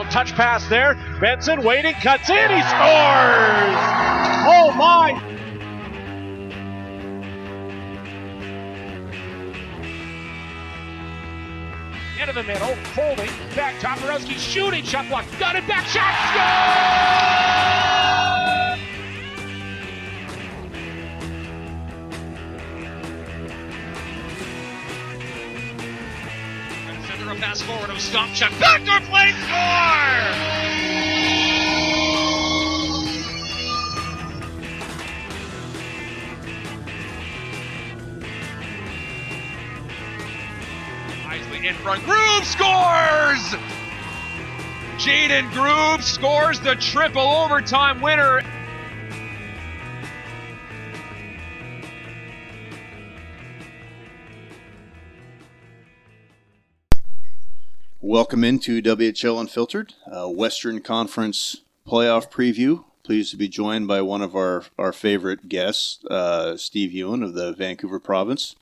little touch pass there. Benson waiting, cuts in, he scores! Oh my! Into the middle, holding, back, Toporowski shooting, shot block, got it back, shot, score! Pass forward of Stopchuk, backdoor play, score! In front. Groove scores! Jaden Groove scores the triple overtime winner. Welcome into WHL Unfiltered, uh, Western Conference playoff preview. Pleased to be joined by one of our, our favorite guests, uh, Steve Ewen of the Vancouver province.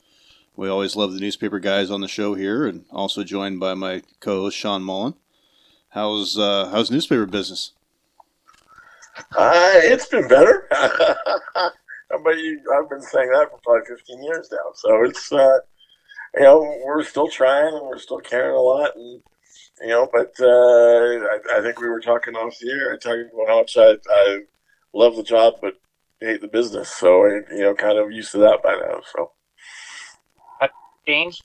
We always love the newspaper guys on the show here, and also joined by my co-host Sean Mullen. How's uh, how's newspaper business? Uh, it's been better. but you, I've been saying that for probably 15 years now. So it's, uh, you know, we're still trying and we're still caring a lot. And, you know, but uh, I, I think we were talking off the air, talking about how much I, I love the job but hate the business. So, I, you know, kind of used to that by now. So changed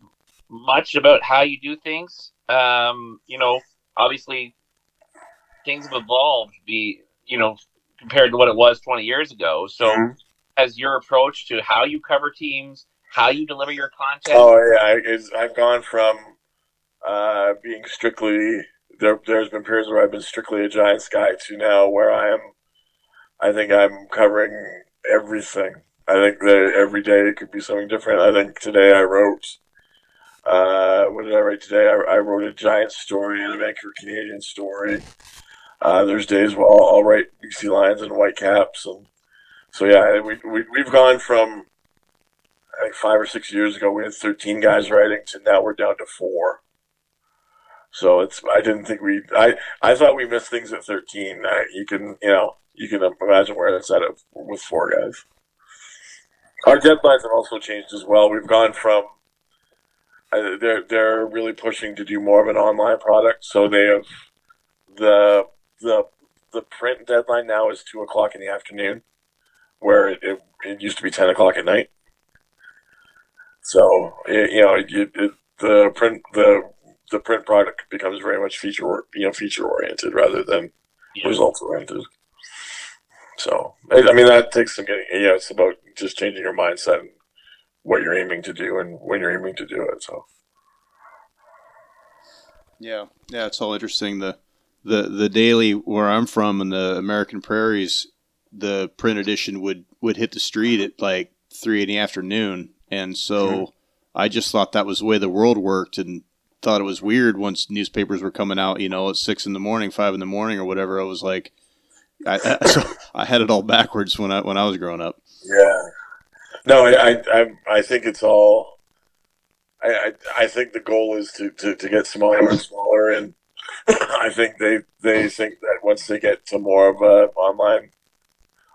much about how you do things. Um, you know, obviously things have evolved be you know compared to what it was 20 years ago. So Mhm. has your approach to how you cover teams, how you deliver your content? Oh yeah, I, I've gone from uh, being strictly there. There's been periods where I've been strictly a Giants guy to now where I am. I think I'm covering everything. I think that every day it could be something different. I think today I wrote. Uh, what did I write today? I, I wrote a Giants story and a Vancouver Canadian story. Uh, there's days where I'll, I'll write BC Lions and Whitecaps, and so yeah, we, we we've gone from I think five or six years ago we had 13 guys writing to now we're down to four. So it's I didn't think we I I thought we missed things at 13. Uh, you can you know you can imagine where that's at with four guys. Our deadlines have also changed as well. We've gone from uh, they're they're really pushing to do more of an online product. So they have the the the print deadline now is two o'clock in the afternoon, where it, it, it used to be ten o'clock at night. So it, you know, it, the print the the print product becomes very much feature or- you know feature oriented rather than Yeah. results oriented. So I mean that takes some getting. You know, it's about just changing your mindset and what you're aiming to do and when you're aiming to do it. So Yeah, yeah, it's all interesting. The the the daily where I'm from in the American prairies, the print edition would would hit the street at like three in the afternoon, and so Mhm. I just thought that was the way the world worked, and thought it was weird once newspapers were coming out, you know, at six in the morning, five in the morning, or whatever. I was like, I, I, so I had it all backwards when I when I was growing up. yeah, no, I I I, think it's all. I, I, I think the goal is to, to, to get smaller and smaller, and I think they they think that once they get to more of a online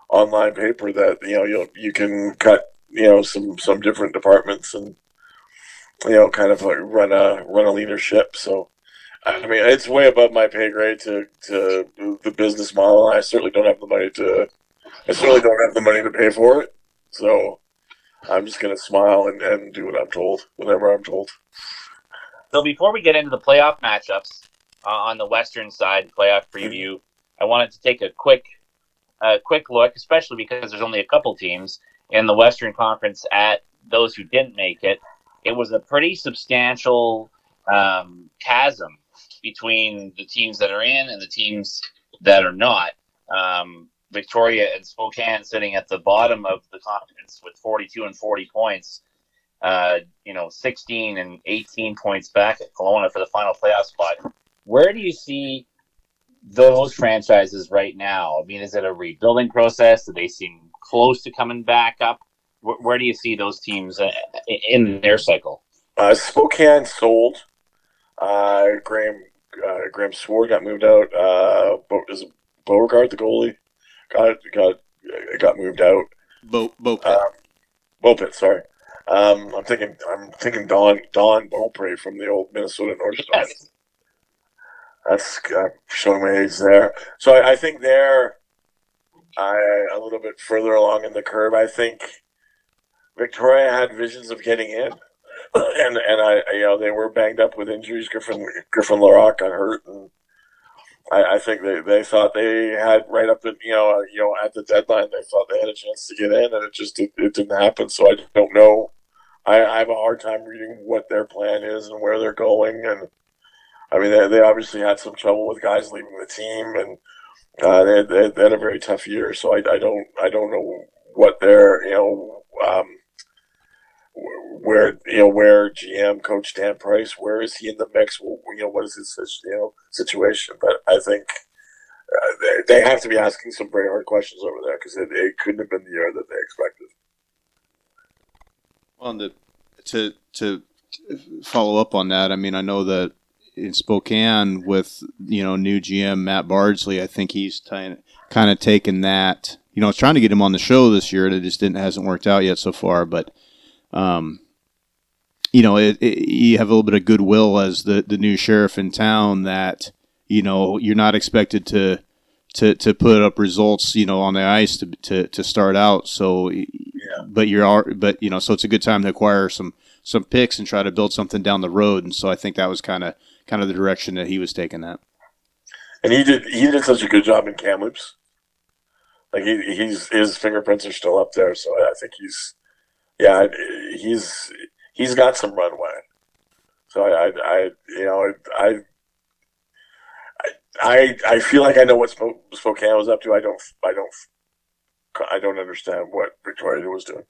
online paper, that you know you you can cut you know some some different departments and you know kind of like run a run a leadership. So I mean it's way above my pay grade to to the business model. I certainly don't have the money to I certainly don't have the money to pay for it. So I'm just gonna smile and, and do what I'm told whenever I'm told. So before we get into the playoff matchups uh, on the Western side, playoff preview, I wanted to take a quick, a quick look, especially because there's only a couple teams in the Western Conference at those who didn't make it. It was a pretty substantial um, chasm between the teams that are in and the teams that are not. Um, Victoria and Spokane sitting at the bottom of the conference with 42 and 40 points uh, you know, 16 and 18 points back at Kelowna for the final playoff spot. Where do you see those franchises right now? I mean, is it a rebuilding process? Do they seem close to coming back up? Where, where do you see those teams uh, in their cycle? Uh, Spokane sold. Uh, Graham uh, Graham Sward got moved out. Uh, Bo- is Beauregard the goalie got got got moved out. Bo Bo Um, Beaupit, sorry. Um, I'm thinking I'm thinking Don Don Beaupre from the old Minnesota North Stars. Yes. That's uh, showing my age there. So I, I think they're uh, a little bit further along in the curve. I think Victoria had visions of getting in, and and I you know they were banged up with injuries. Griffin Griffin Larocque got hurt, and I, I think they, they thought they had right up at you know uh, you know at the deadline they thought they had a chance to get in, and it just it, it didn't happen. So I don't know. I, I have a hard time reading what their plan is and where they're going, and I mean they, they obviously had some trouble with guys leaving the team, and uh, they, they, they had a very tough year. So I, I don't I don't know what their you know um, where you know where GM Coach Dan Price where is he in the mix? You know what is his you know situation? But I think uh, they, they have to be asking some very hard questions over there because it, it couldn't have been the year that they expected. On the to to follow up on that, I mean, I know that in Spokane with you know new GM Matt Bardsley, I think he's kind of taken that. You know, I was trying to get him on the show this year, and it just didn't hasn't worked out yet so far. But, um, you know, it, it, you have a little bit of goodwill as the the new sheriff in town that you know you're not expected to to to put up results you know on the ice to to, to start out. So but you're but you know so it's a good time to acquire some some picks and try to build something down the road and so i think that was kind of kind of the direction that he was taking that And he did he did such a good job in Kamloops. Like he he's his fingerprints are still up there, so I think he's yeah he's he's got some runway. So I I, I you know I. I, I feel like I know what Sp- Spokane was up to. I don't I don't I don't understand what Victoria was doing.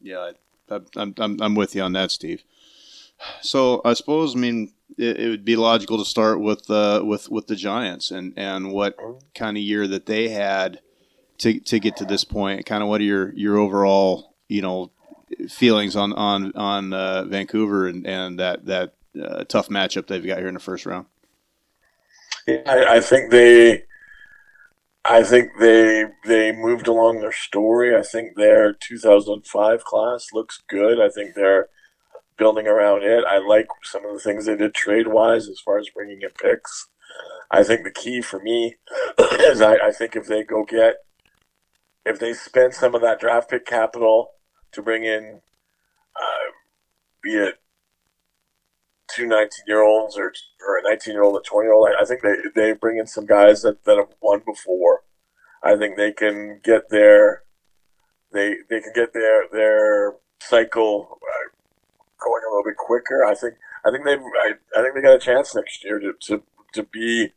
yeah I, I'm, I'm, I'm with you on that steve so i suppose i mean it, it would be logical to start with uh, with with the giants and and what kind of year that they had to to get to this point kind of what are your your overall you know feelings on on on uh, vancouver and and that that uh, tough matchup they've got here in the first round I, I think they, I think they they moved along their story. I think their 2005 class looks good. I think they're building around it. I like some of the things they did trade wise as far as bringing in picks. I think the key for me is I, I think if they go get, if they spend some of that draft pick capital to bring in, uh, be it two 19 year olds or, or a 19 year old and 20 year old. I, I think they, they bring in some guys that, that have won before. I think they can get their they they can get their their cycle uh, going a little bit quicker. I think I think they I, I think they got a chance next year to, to, to be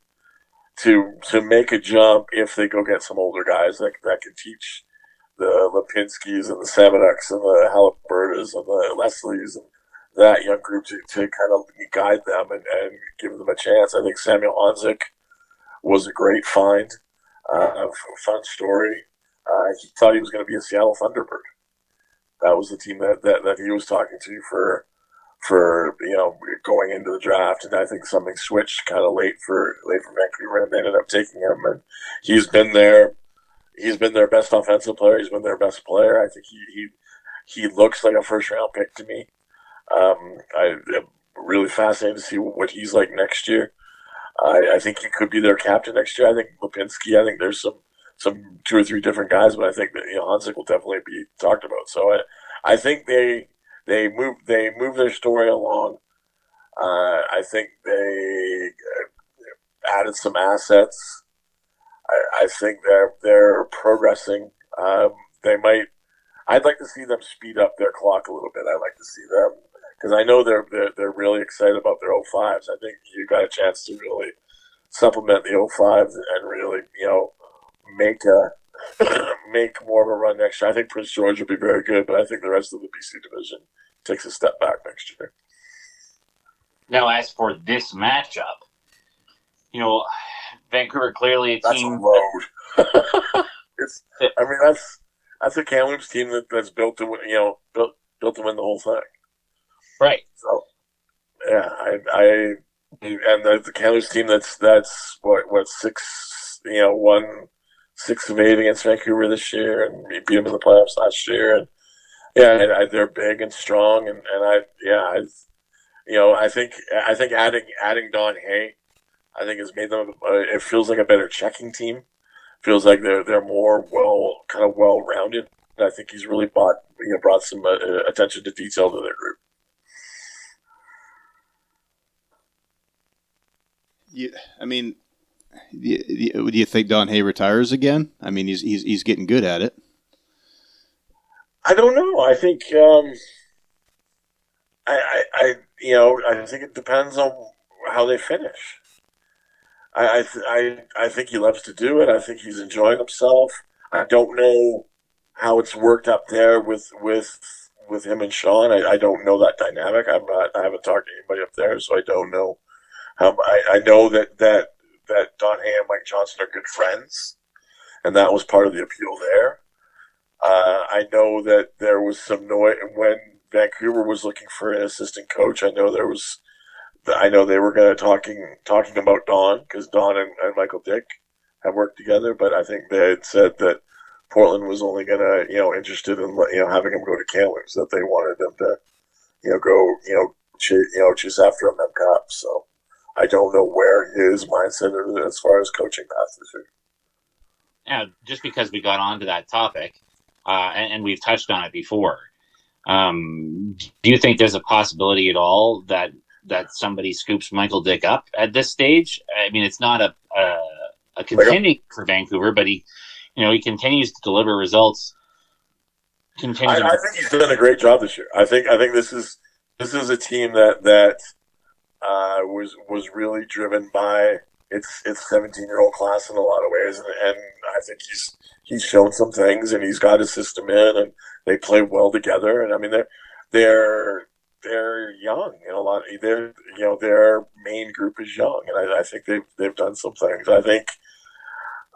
to to make a jump if they go get some older guys that that can teach the Lipinskis and the Samanucks and the Halaburdas and the Leslies and that young group to, to kind of guide them and, and give them a chance. I think Samuel Honzek was a great find, uh, a fun story. Uh, he thought he was going to be a Seattle Thunderbird. That was the team that, that, that he was talking to for for you know going into the draft, and I think something switched kind of late for late for Vancouver, and they ended up taking him. And he's been there. He's been their best offensive player. He's been their best player. I think he he, he looks like a first round pick to me. Um, I am really fascinated to see what he's like next year. I, I think he could be their captain next year. I think Lipinski. I think there's some some two or three different guys, but I think that you know Honzek will definitely be talked about. So I I think they they move they move their story along. Uh, I think they uh, added some assets. I, I think they're they're progressing. Um, they might. I'd like to see them speed up their clock a little bit. I'd like to see them because I know they're, they're they're really excited about their 05s. I think you got a chance to really supplement the 05s and really you know make a make more of a run next year. I think Prince George will be very good, but I think the rest of the BC division takes a step back next year. Now, as for this matchup, you know, Vancouver clearly a That's a team. load. it's, I mean, that's that's a Kamloops team that, that's built to win. You know, built built to win the whole thing. Right. So, yeah, I, I and the, the Kamloops team that's that's what what six you know one six of eight against Vancouver this year and we beat them in the playoffs last year. And yeah I, they're big and strong and, and I yeah I you know I think I think adding adding Don Hay I think has made them uh, it feels like a better checking team. Feels like they're they're more well kind of well rounded And I think he's really brought you know brought some uh, attention to detail to their group. Yeah, I mean, do you, think Don Hay retires again? I mean, he's he's he's getting good at it. I don't know. I think um, I, I, I you know I think it depends on how they finish. I I, I I think he loves to do it. I think he's enjoying himself. I don't know how it's worked up there with with with him and Sean. I, I don't know that dynamic. I'm not. I haven't talked to anybody up there, so I don't know. Um, I, I know that that that Don Hay and Mike Johnston are good friends, and that was part of the appeal there. Uh, I know that there was some noise when Vancouver was looking for an assistant coach. I know there was. I know they were going to talking talking about Don because Don and, and Michael Dyck have worked together, but I think they had said that Portland was only gonna, you know, interested in you know having him go to Kamloops, that they wanted him to, you know, go, you know, ch- you know, chase after him Cup. So I don't know where his mindset is as far as coaching path is. Yeah, just because we got onto that topic, uh, and, and, we've touched on it before. Um, do you think there's a possibility at all that that somebody scoops Michael Dyck up at this stage? I mean, it's not a a, a contending for Vancouver, but he you know, he continues to deliver results. Continues. I, I think he's done a great job this year. I think I think this is this is a team that that uh, was was really driven by its its 17 year old class in a lot of ways, and, and I think he's he's shown some things, and he's got his system in, and they play well together. And I mean, they're they're they're young and a lot. They're you know their main group is young, and I, I think they've they've done some things. I think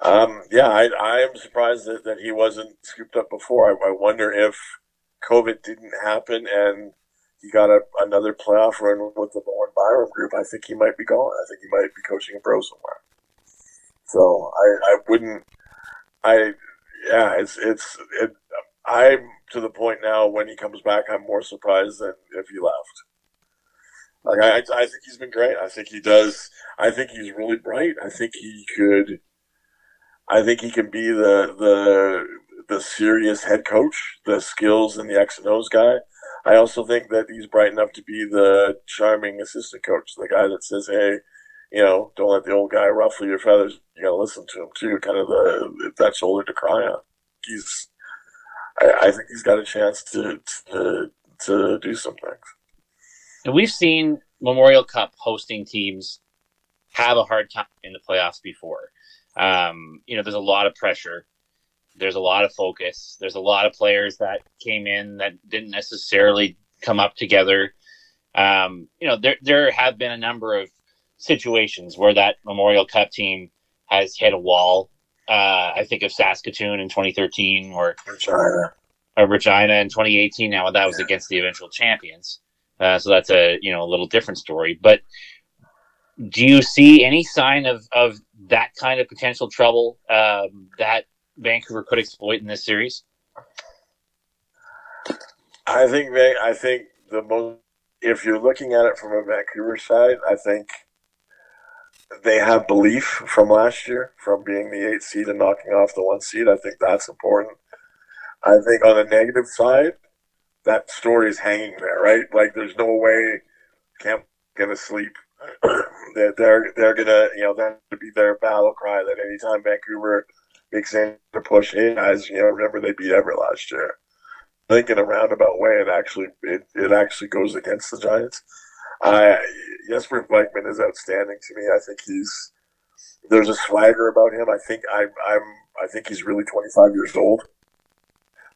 um, yeah, I, I am surprised that, that he wasn't scooped up before. I, I wonder if COVID didn't happen and he got a, another playoff run with the Bowen Byram group. I think he might be gone. I think he might be coaching a pro somewhere. So I, I wouldn't. I yeah, it's it's it, I'm to the point now when he comes back, I'm more surprised than if he left. Like I, I think he's been great. I think he does. I think he's really bright. I think he could I think he can be the the the serious head coach, the skills and the X and O's guy. I also think that he's bright enough to be the charming assistant coach, the guy that says, "Hey, you know, don't let the old guy ruffle your feathers. You got to listen to him too." Kind of the that shoulder to cry on. He's, I, I think he's got a chance to to to do some things. And we've seen Memorial Cup hosting teams have a hard time in the playoffs before. Um, you know, there's a lot of pressure. There's a lot of focus. There's a lot of players that came in that didn't necessarily come up together. Um, you know, there there have been a number of situations where that Memorial Cup team has hit a wall. Uh, I think of Saskatoon in 2013 or Regina, or Regina in 2018. Now that was against the eventual champions, uh, so that's a you know a little different story. But do you see any sign of, of that kind of potential trouble um, that Vancouver could exploit in this series? I think they, I think the most if you're looking at it from a Vancouver side, I think they have belief from last year, from being the eight seed and knocking off the one seed. I think that's important. I think on the negative side, that story is hanging there, right? Like there's no way Camp gonna sleep they're they're, they're gonna you know that would be their battle cry that anytime Vancouver makes any push in, as you know, remember they beat Everett last year. I think in a roundabout way, it actually it, it actually goes against the Giants. I Jesper Blankman is outstanding to me. I think he's there's a swagger about him. I think I, I'm I think he's really 25 years old.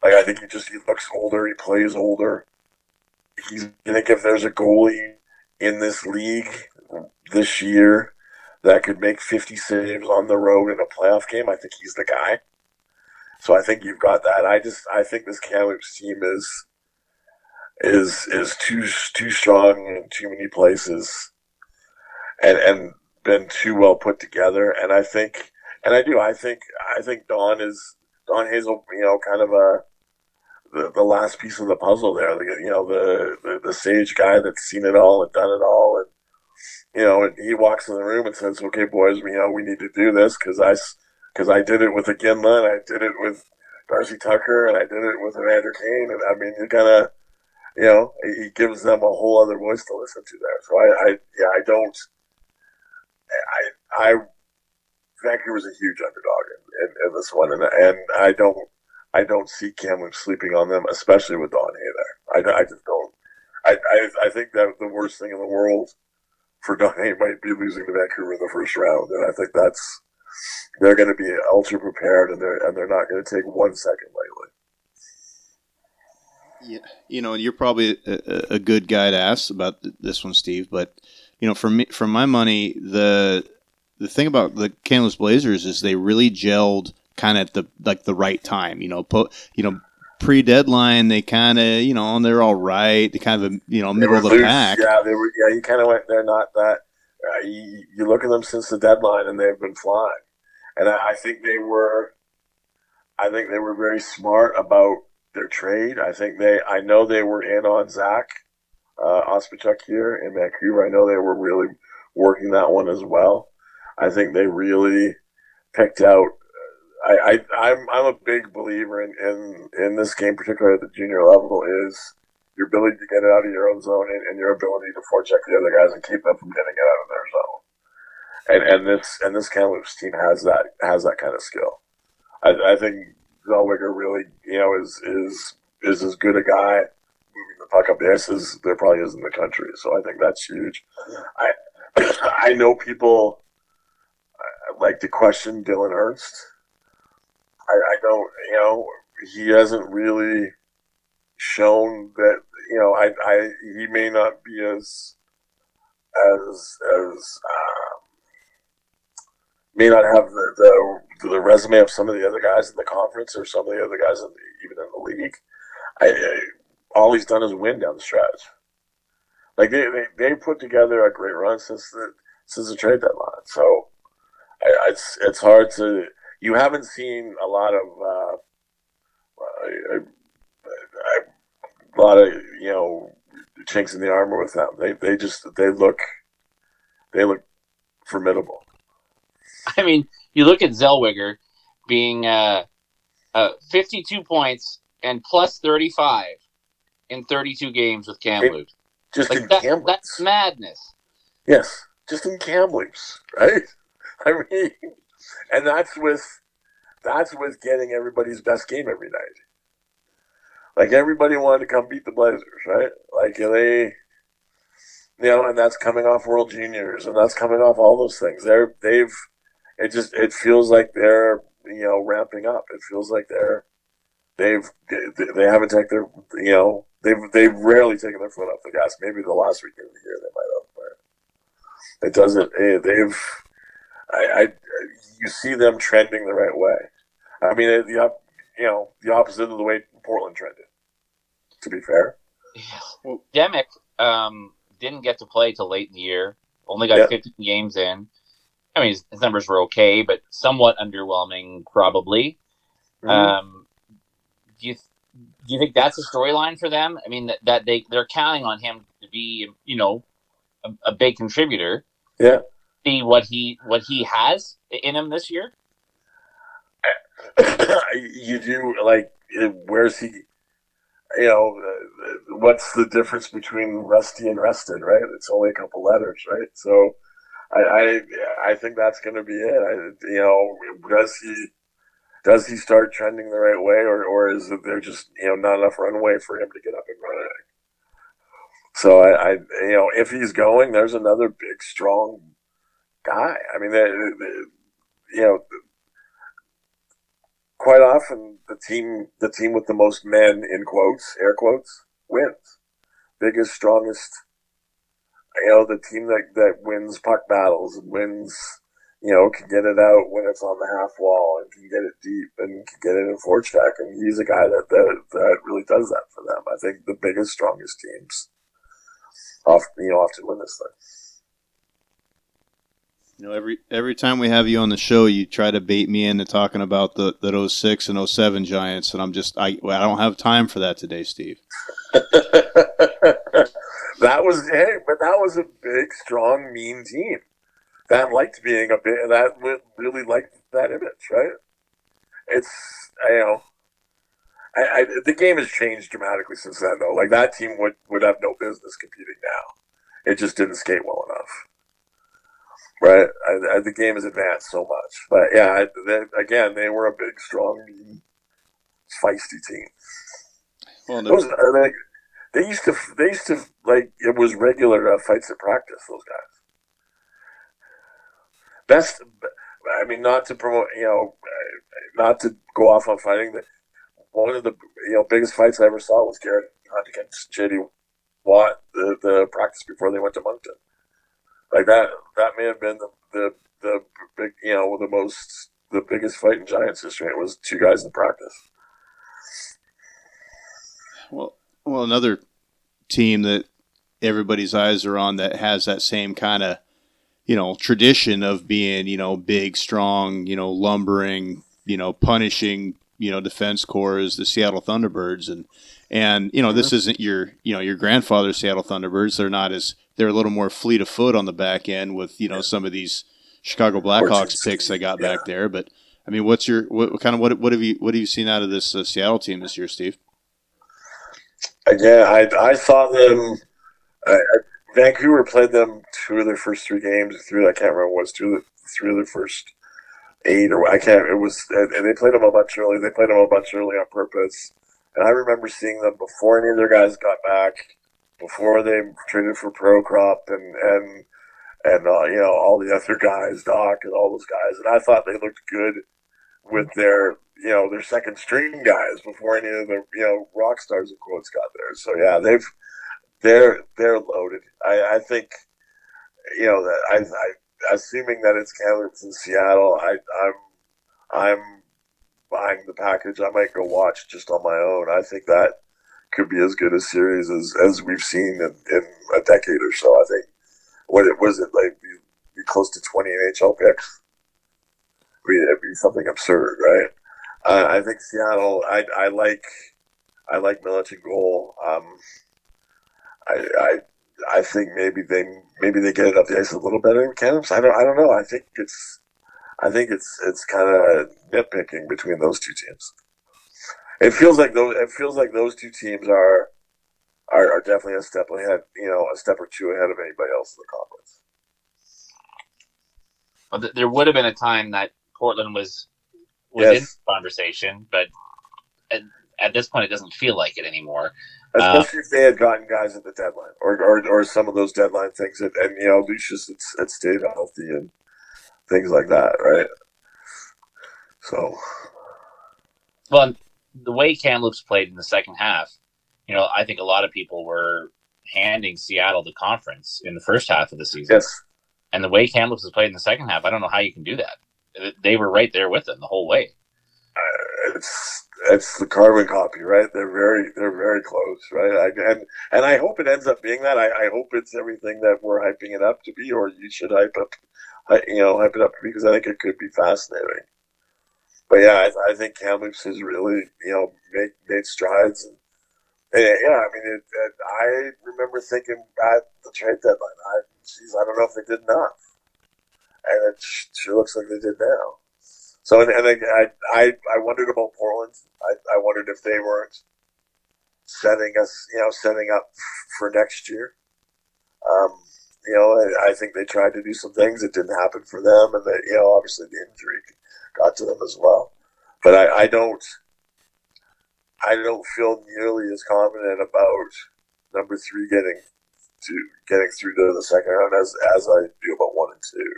Like I think he just he looks older. He plays older. He's I think if there's a goalie in this league this year that could make 50 saves on the road in a playoff game, I think he's the guy. So I think you've got that. I just I think this Kamloops team is is is too too strong in too many places, and and been too well put together. And I think, and I do, I think, I think Don is Don Hazel, you know, kind of a the, the last piece of the puzzle there. The, you know, the, the the sage guy that's seen it all and done it all, and you know, and he walks in the room and says, "Okay, boys, you uh, know, we need to do this because I because I did it with a Iginla, I did it with Darcy Tucker, and I did it with Evander Kane, and I mean, you kind of." You know, he gives them a whole other voice to listen to there. So I, I yeah, I don't, I, I, Vancouver's a huge underdog in, in, in, this one, and and I don't, I don't see Kamloops sleeping on them, especially with Don Hay there. I, I just don't. I, I, I think that the worst thing in the world for Hay might be losing to Vancouver in the first round, and I think that's they're going to be ultra prepared, and they're and they're not going to take one second lightly. Yeah, you know, you're probably a, a, good guy to ask about this one, Steve. But you know, for me, for my money, the the thing about the Kamloops Blazers is they really gelled kind of at the like the right time. You know, po, you know, pre deadline they kind of you know they're all right. They kind of you know middle of the loose. pack. Yeah, they were. Yeah, you kind of went. They're not that. Uh, you, you, look at them since the deadline, and they've been flying. And I, I think they were. I think they were very smart about their trade. I think they. I know they were in on Zach uh, Ostapchuk here in Vancouver. I know they were really working that one as well. I think they really picked out. I, I I'm I'm a big believer in, in in this game, particularly at the junior level, is your ability to get it out of your own zone and, and your ability to forecheck the other guys and keep them from getting it out of their zone. And and this and this Kamloops team has that has that kind of skill. I, I think Zellweger really you know is is is as good a guy moving the puck up the ice as there probably is in the country. So I think that's huge. I I know people uh, like to question Dylan Ernst. I, I don't, you know, he hasn't really shown that, you know, I, I he may not be as as as um, may not have the, the the resume of some of the other guys in the conference or some of the other guys in the, even in the league. I, I all he's done is win down the stretch. Like they, they, they put together a great run since the since the trade deadline. So I, it's it's hard to you haven't seen a lot of uh, a, lot of you know chinks in the armor with them. They they just they look they look formidable. I mean, you look at Zellweger being uh, uh, 52 points and plus 35 in 32 games with Kamloops. Just like in that, Kamloops. That's madness. Yes, just in Kamloops, right? I mean, and that's with that's with getting everybody's best game every night. Like everybody wanted to come beat the Blazers, right? Like they, you know, and that's coming off World Juniors, and that's coming off all those things. They're they've it just it feels like they're you know ramping up. It feels like they're they've they haven't taken their you know they've they've rarely taken their foot off the gas. Maybe the last weekend of the year they might have, but it doesn't. Eh, they've I, I you see them trending the right way. I mean, the you know the opposite of the way Portland trended. To be fair, yeah. Demick um, didn't get to play till late in the year. Only got yeah. 15 games in. I mean, his, his, numbers were okay, but somewhat underwhelming, probably. Mm-hmm. Um, do you do you think that's a storyline for them? I mean, that, that they they're counting on him to be, you know, a, a, big contributor. Yeah. See what he what he has in him this year. you do like where's he? You know, what's the difference between rusty and rested? Right? It's only a couple letters, right? So, I I, I think that's going to be it. I, you know, does he? does he start trending the right way, or, or is there just you know not enough runway for him to get up and running? So I, I you know if he's going, there's another big strong guy. I mean, they, they, you know, quite often the team the team with the most men in quotes air quotes wins, biggest strongest. You know, the team that that wins puck battles and wins you know, can get it out when it's on the half wall and can get it deep and can get it in forecheck. And he's a guy that, that, that really does that for them. I think the biggest, strongest teams often, you know, often win this thing. You know, every every time we have you on the show, you try to bait me into talking about the the 06 and 07 Giants, and I'm just I I don't have time for that today, Steve. that was hey, but that was a big, strong, mean team that liked being a bit that really liked that image, right? It's you know, I, I, the game has changed dramatically since then, though. Like that team would would have no business competing now. It just didn't skate well enough, right? I, the game has advanced so much, but yeah, they, again, they were a big, strong, feisty team. Well, Those, uh, like, they used to, they used to like it was regular have fights at practice. Those guys best. I mean, not to promote, you know, not to go off on fighting. But one of the you know biggest fights I ever saw was Garrett Hunt against JD Watt the, the practice before they went to Moncton. Like that, that may have been the, the the big you know the most the biggest fight in Giants history. It was two guys in practice. Well, well, another team that everybody's eyes are on that has that same kind of you know, tradition of being, you know, big, strong, you know, lumbering, you know, punishing, you know, defense corps is the Seattle Thunderbirds. And, and, you know, this isn't your, you know, your grandfather's Seattle Thunderbirds. They're not as, they're a little more fleet of foot on the back end with, you know, yeah. some of these Chicago Blackhawks picks they got yeah. back there. But, I mean, what's your, what, what kind of, what, what have you, what have you seen out of this uh, Seattle team this year, Steve? Again, I, I saw them, I, Vancouver played them two of their first three games. Three, I can't remember what was two of the three of their first eight or I can't. It was and, and they played them a bunch early. They played them a bunch early on purpose. And I remember seeing them before any of their guys got back, before they traded for Prokop and and and uh, you know all the other guys, Doc and all those guys. And I thought they looked good with their you know their second string guys before any of the you know rock stars of quotes got there. So yeah, they've they're they're loaded. I, I think you know that I, I assuming that it's Kamloops in Seattle. I I'm I'm buying the package. I might go watch just on my own. I think that could be as good a series as, as we've seen in, in a decade or so. I think what it was it like be, be close to twenty NHL picks. I mean, it'd be something absurd, right? Uh, I think Seattle. I I like I like Milic and goal. Um, I, I I think maybe they maybe they get it up the ice a little better in Kamloops. I don't I don't know. I think it's I think it's it's kind of nitpicking between those two teams. It feels like those it feels like those two teams are are, are definitely a step ahead, you know, a step or two ahead of anybody else in the conference. Well, there would have been a time that Portland was was yes. in conversation, but at, at this point, it doesn't feel like it anymore. Especially uh, if they had gotten guys at the deadline or, or, or some of those deadline things. And, and you know, Lucius had, had stayed healthy and things like that, right? So. Well, the way Kamloops played in the second half, you know, I think a lot of people were handing Seattle the conference in the first half of the season. Yes. And the way Kamloops has played in the second half, I don't know how you can do that. They were right there with them the whole way. Uh, it's it's the carbon copy, right? They're very they're very close, right? I, and and I hope it ends up being that. I, I hope it's everything that we're hyping it up to be, or you should hype up, you know, hype it up because I think it could be fascinating. But yeah, I, I think Kamloops has really you know made made strides. And, and yeah, I mean, it, it, I remember thinking at the trade deadline, I, geez, I don't know if they did enough, and it sure looks like they did now. So and, and I, I I wondered about Portland. I, I wondered if they weren't setting us, you know, setting up for next year. Um, you know, I, I think they tried to do some things. It didn't happen for them, and that you know, obviously the injury got to them as well. But I, I don't, I don't feel nearly as confident about number three getting to getting through to the second round as as I do about one and two.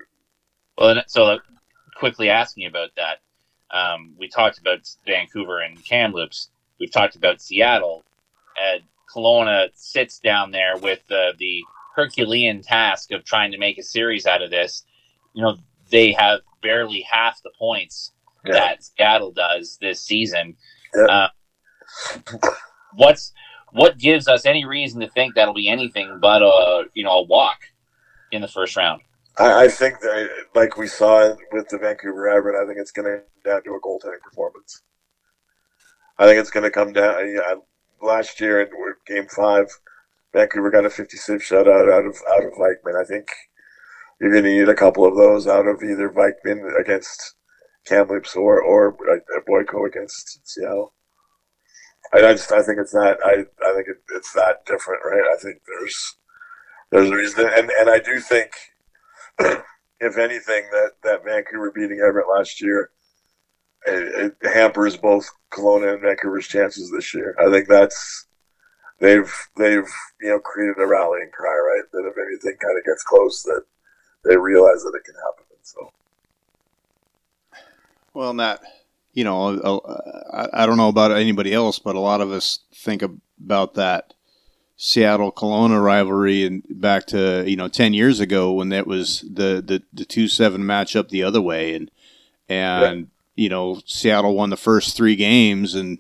Well, so quickly asking about that. Um, we talked about Vancouver and Kamloops. We've talked about Seattle. And Kelowna sits down there with uh, the Herculean task of trying to make a series out of this. You know, they have barely half the points Yeah. that Seattle does this season. Yeah. Uh, what's what gives us any reason to think that'll be anything but a you know a walk in the first round? I, I think that, like we saw with the Vancouver Everett, I think it's going to come down to a goaltending performance. I think it's going to come down. Last year in Game Five, Vancouver got a 56 shutout out of out of Vikman. I think you're going to need a couple of those out of either Vikman against Kamloops or or uh, Boyko against Seattle. I, I just I think it's that I I think it, it's that different, right? I think there's there's a reason, and and I do think if anything, that, that Vancouver beating Everett last year it, it hampers both Kelowna and Vancouver's chances this year. I think that's they've they've you know created a rallying cry, right? That if anything kind of gets close, that they realize that it can happen. So Well, that you know, I, I don't know about anybody else, but a lot of us think about that Seattle Kelowna rivalry and back to you know ten years ago when that was the the the two seven matchup the other way and and you know Seattle won the first three games and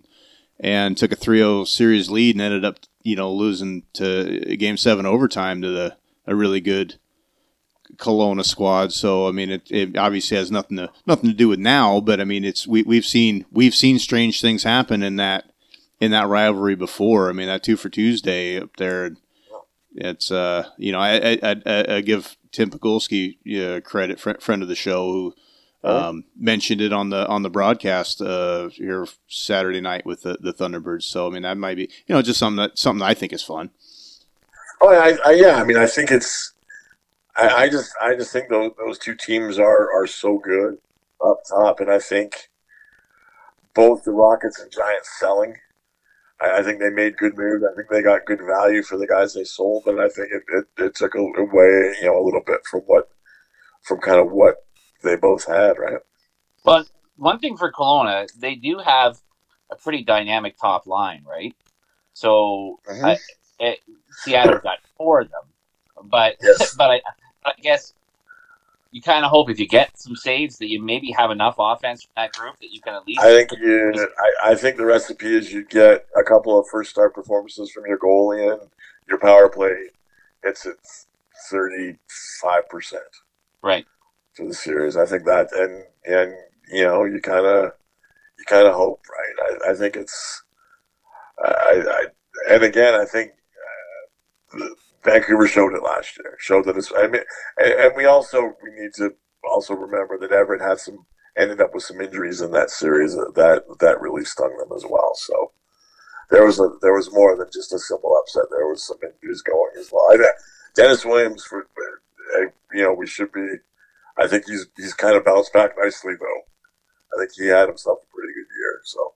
and took a 3-0 series lead and ended up you know losing to game seven overtime to the a really good Kelowna squad. So I mean, it, it obviously has nothing to nothing to do with now, but I mean, it's we we've seen we've seen strange things happen in that in that rivalry before. I mean, that two for Tuesday up there, it's uh you know I I, I, I give Tim Pigulski uh, credit, fr- friend of the show, who um, mentioned it on the on the broadcast uh, here Saturday night with the, the Thunderbirds. So I mean, that might be you know just something that something that I think is fun. Oh, I, I, yeah. I mean, I think it's. I, I just, I just think those those two teams are are so good up top, and I think both the Rockets and Giants selling. I, I think they made good moves. I think they got good value for the guys they sold, but I think it, it, it took away, you know, a little bit from what, from kind of what they both had, right? But one thing for Kelowna, they do have a pretty dynamic top line, right? So Mhm. I, it, Seattle got four of them, but Yes. but I, I guess you kind of hope if you get some saves that you maybe have enough offense from that group that you can at least. I think you. I, I think the recipe is you get a couple of first start performances from your goalie and your power play. It's at thirty five percent right. for the series. I think that, and and you know, you kind of you kind of hope, right? I, I think it's. I, I and again, I think uh, Vancouver showed it last year. Showed that it's. I mean, and, and we also we need to also remember that Everett had some ended up with some injuries in that series that that, really stung them as well. So there was a there was more than just a simple upset. There was some injuries going as well. I, Dennis Williams, for uh, you know, we should be. I think he's he's kind of bounced back nicely though. I think he had himself a pretty good year. So,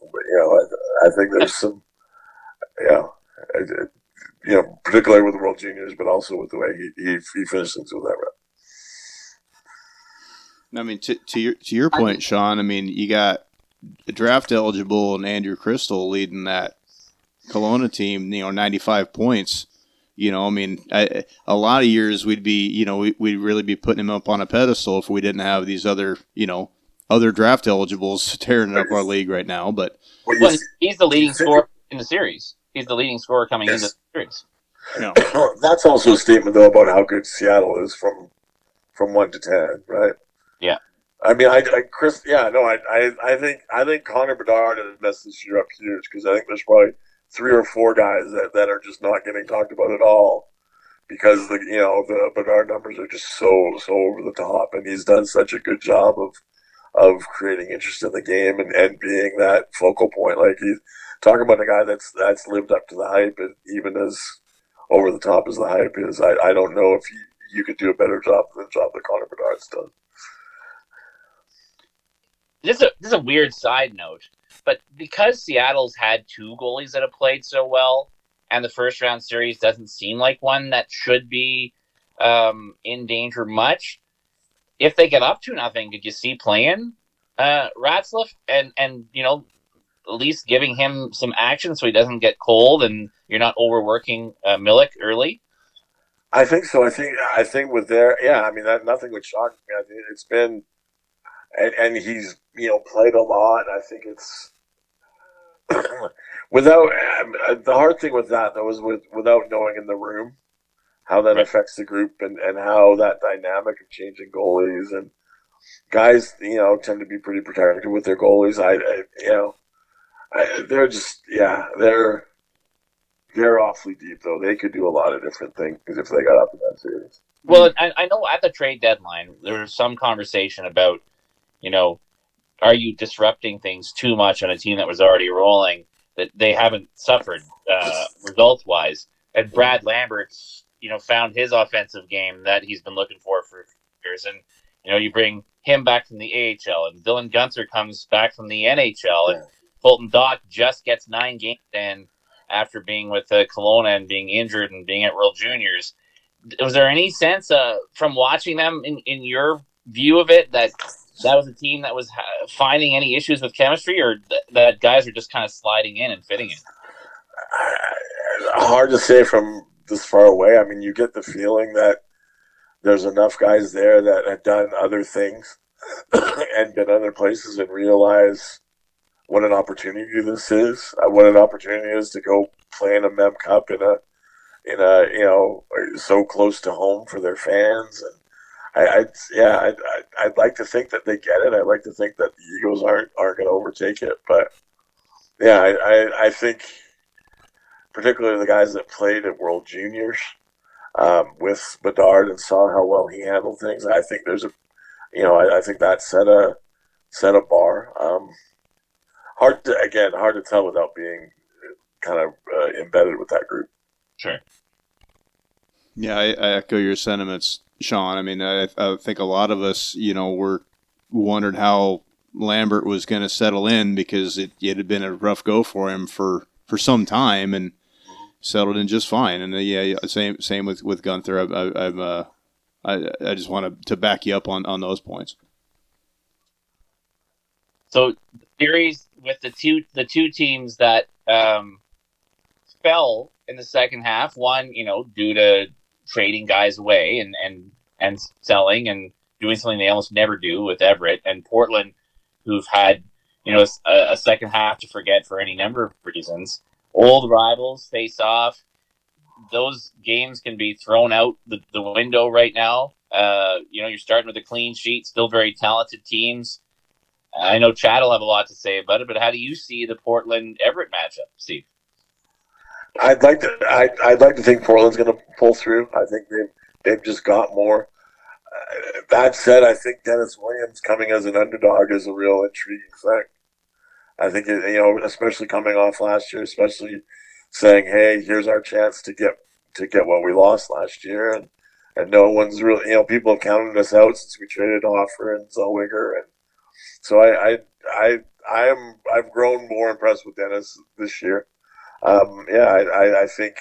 but you know, I, I think there's some, I- you know, particularly with the World Juniors, but also with the way he he, he finished things with that rep. I mean, to, to your to your point, Sean. I mean, you got draft eligible and Andrew Cristall leading that Kelowna team. You know, ninety five points. You know, I mean, I, a lot of years we'd be, you know, we, we'd really be putting him up on a pedestal if we didn't have these other, you know, other draft eligibles tearing up our league right now. But What you Well, he's the leading scorer in the series. He's the leading scorer coming Yes. into the series. you know, Well, that's also a statement though about how good Seattle is from from one to ten, right? Yeah. I mean, I, I Chris, yeah, no, I, I, I think I think Connor Bedard has messed this year up huge because I think there's probably three or four guys that, that are just not getting talked about at all because the you know the Bedard numbers are just so so over the top, and he's done such a good job of of creating interest in the game and, and being that focal point. Like he's talking about a guy that's that's lived up to the hype, and even as over the top as the hype is, I, I don't know if you, you could do a better job than the job that Connor Bedard's done. This is a this is a weird side note, but because Seattle's had two goalies that have played so well, and the first round series doesn't seem like one that should be um, in danger much. If they get up to nothing, did you see playing uh, and and you know at least giving him some action so he doesn't get cold and you're not overworking uh, Milic early? I think so. I think I think with their yeah. I mean, that nothing would shock me. I think it's been, and, and he's you know played a lot. I think it's without the hard thing with that though is with without knowing in the room how that right. affects the group and and how that dynamic of changing goalies and guys you know tend to be pretty protective with their goalies. I, I you know I, they're just yeah they're they're awfully deep, though. They could do a lot of different things if they got up in that series. Well, I, I know at the trade deadline there was some conversation about, you know, are you disrupting things too much on a team that was already rolling that they haven't suffered uh, results wise? And Brad Lambert's, you know, found his offensive game that he's been looking for for years. And you know, you bring him back from the AHL, and Dylan Guenther comes back from the NHL, and Colton Dach just gets nine games in after being with uh, Kelowna and being injured and being at World Juniors. Was there any sense uh, from watching them in, in your view of it that that was a team that was finding any issues with chemistry, or th- that guys are just kind of sliding in and fitting in? Hard to say from this far away. I mean, you get the feeling that there's enough guys there that have done other things and been other places and realize what an opportunity this is. Uh, what an opportunity is to go play in a Mem Cup in a in a you know so close to home for their fans and. I, I yeah, I'd, I'd like to think that they get it. I'd like to think that the Eagles aren't aren't going to overtake it, but yeah, I, I, I think particularly the guys that played at World Juniors um, with Bedard and saw how well he handled things. I think there's a, you know, I, I think that set a set a bar. Um, hard to again hard to tell without being kind of uh, embedded with that group. Sure. Yeah, I, I, echo your sentiments, Sean. I mean, I, I, think a lot of us, you know, were wondered how Lambert was going to settle in because it, it had been a rough go for him for, for some time and settled in just fine. And uh, yeah, same same with with Guenther. I, am uh, I I just want to to back you up on on those points. So series with the two the two teams that um, fell in the second half. One, you know, due to trading guys away and and and selling and doing something they almost never do with Everett and Portland, who've had you know a, a second half to forget for any number of reasons. Old rivals face off. Those games can be thrown out the, the window right now. Uh, you know, you're starting with a clean sheet, still very talented teams. I know Chad will have a lot to say about it, but how do you see the Portland Everett matchup, Steve? I'd like to. I, I'd like to think Portland's going to pull through. I think they've they've just got more. Uh, that said, I think Dennis Williams coming as an underdog is a real intriguing thing. I think it, you know, especially coming off last year, especially saying, "Hey, here's our chance to get to get what we lost last year," and and no one's really, you know, people have counted us out since we traded Hofer and Zellweger and so I, I, I, I am, I've grown more impressed with Dennis this year. Um, yeah, I, I, I think,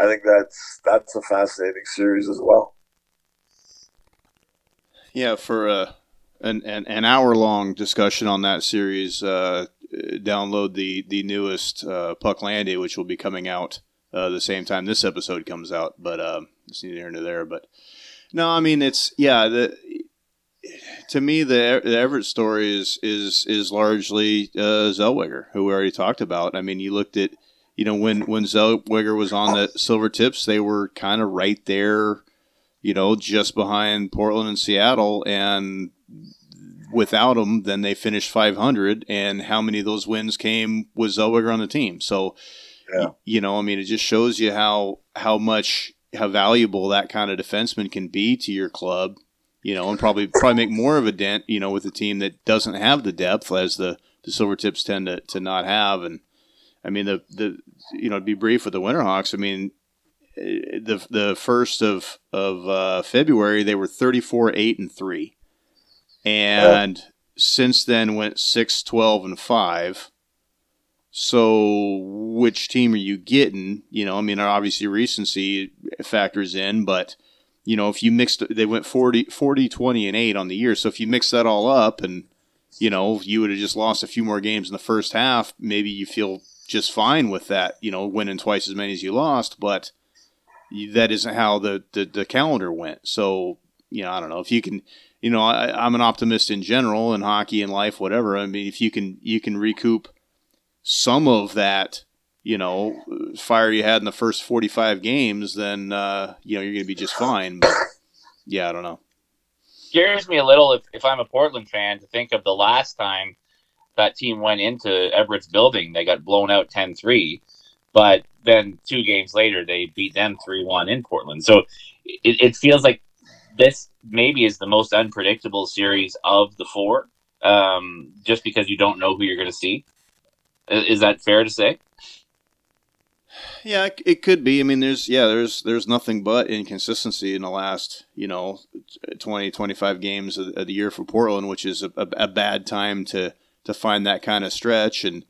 I think that's that's a fascinating series as well. Yeah, for uh, an, an, an hour long discussion on that series, uh, download the the newest uh, Pucklandia, which will be coming out uh, the same time this episode comes out. But um, it's neither here nor there. But no, I mean it's yeah. The to me, the, the Everett story is is is largely uh, Zellweger, who we already talked about. I mean, you looked at you know when when Zellweger was on the Silvertips, they were kind of right there, you know, just behind Portland and Seattle, and without him, then they finished 500. And how many of those wins came with Zellweger on the team? So, yeah. you know, I mean, it just shows you how how much how valuable that kind of defenseman can be to your club you know, and probably probably make more of a dent, you know, with a team that doesn't have the depth as the the Silvertips tend to, to not have. And I mean, the the you know, to be brief with the Winterhawks, I mean, eh, the the first of of uh, February they were thirty four eight and three, and yeah. since then went 6, 12, and five. So, which team are you getting? You know, I mean, obviously recency factors in, but you know, if you mixed, they went 40, 40, 20, and 8 on the year. So if you mix that all up and, you know, you would have just lost a few more games in the first half, maybe you feel just fine with that, you know, winning twice as many as you lost. But, that isn't how the, the, the calendar went. So, you know, I don't know if you can, you know, I, I'm an optimist in general in hockey and life, whatever. I mean, if you can, you can recoup some of that, you know, fire you had in the first 45 games, then, uh, you know, you're going to be just fine. But yeah, I don't know. Scares me a little if, if I'm a Portland fan to think of the last time that team went into Everett's building. They got blown out 10 3 but then two games later, they beat them 3 1 in Portland. So it, it, feels like this maybe is the most unpredictable series of the four, um, just because you don't know who you're going to see. Is that fair to say? Yeah, it could be. I mean, there's yeah, there's there's nothing but inconsistency in the last you know 20, 25 games of, the year for Portland, which is a, a, a, bad time to to find that kind of stretch. And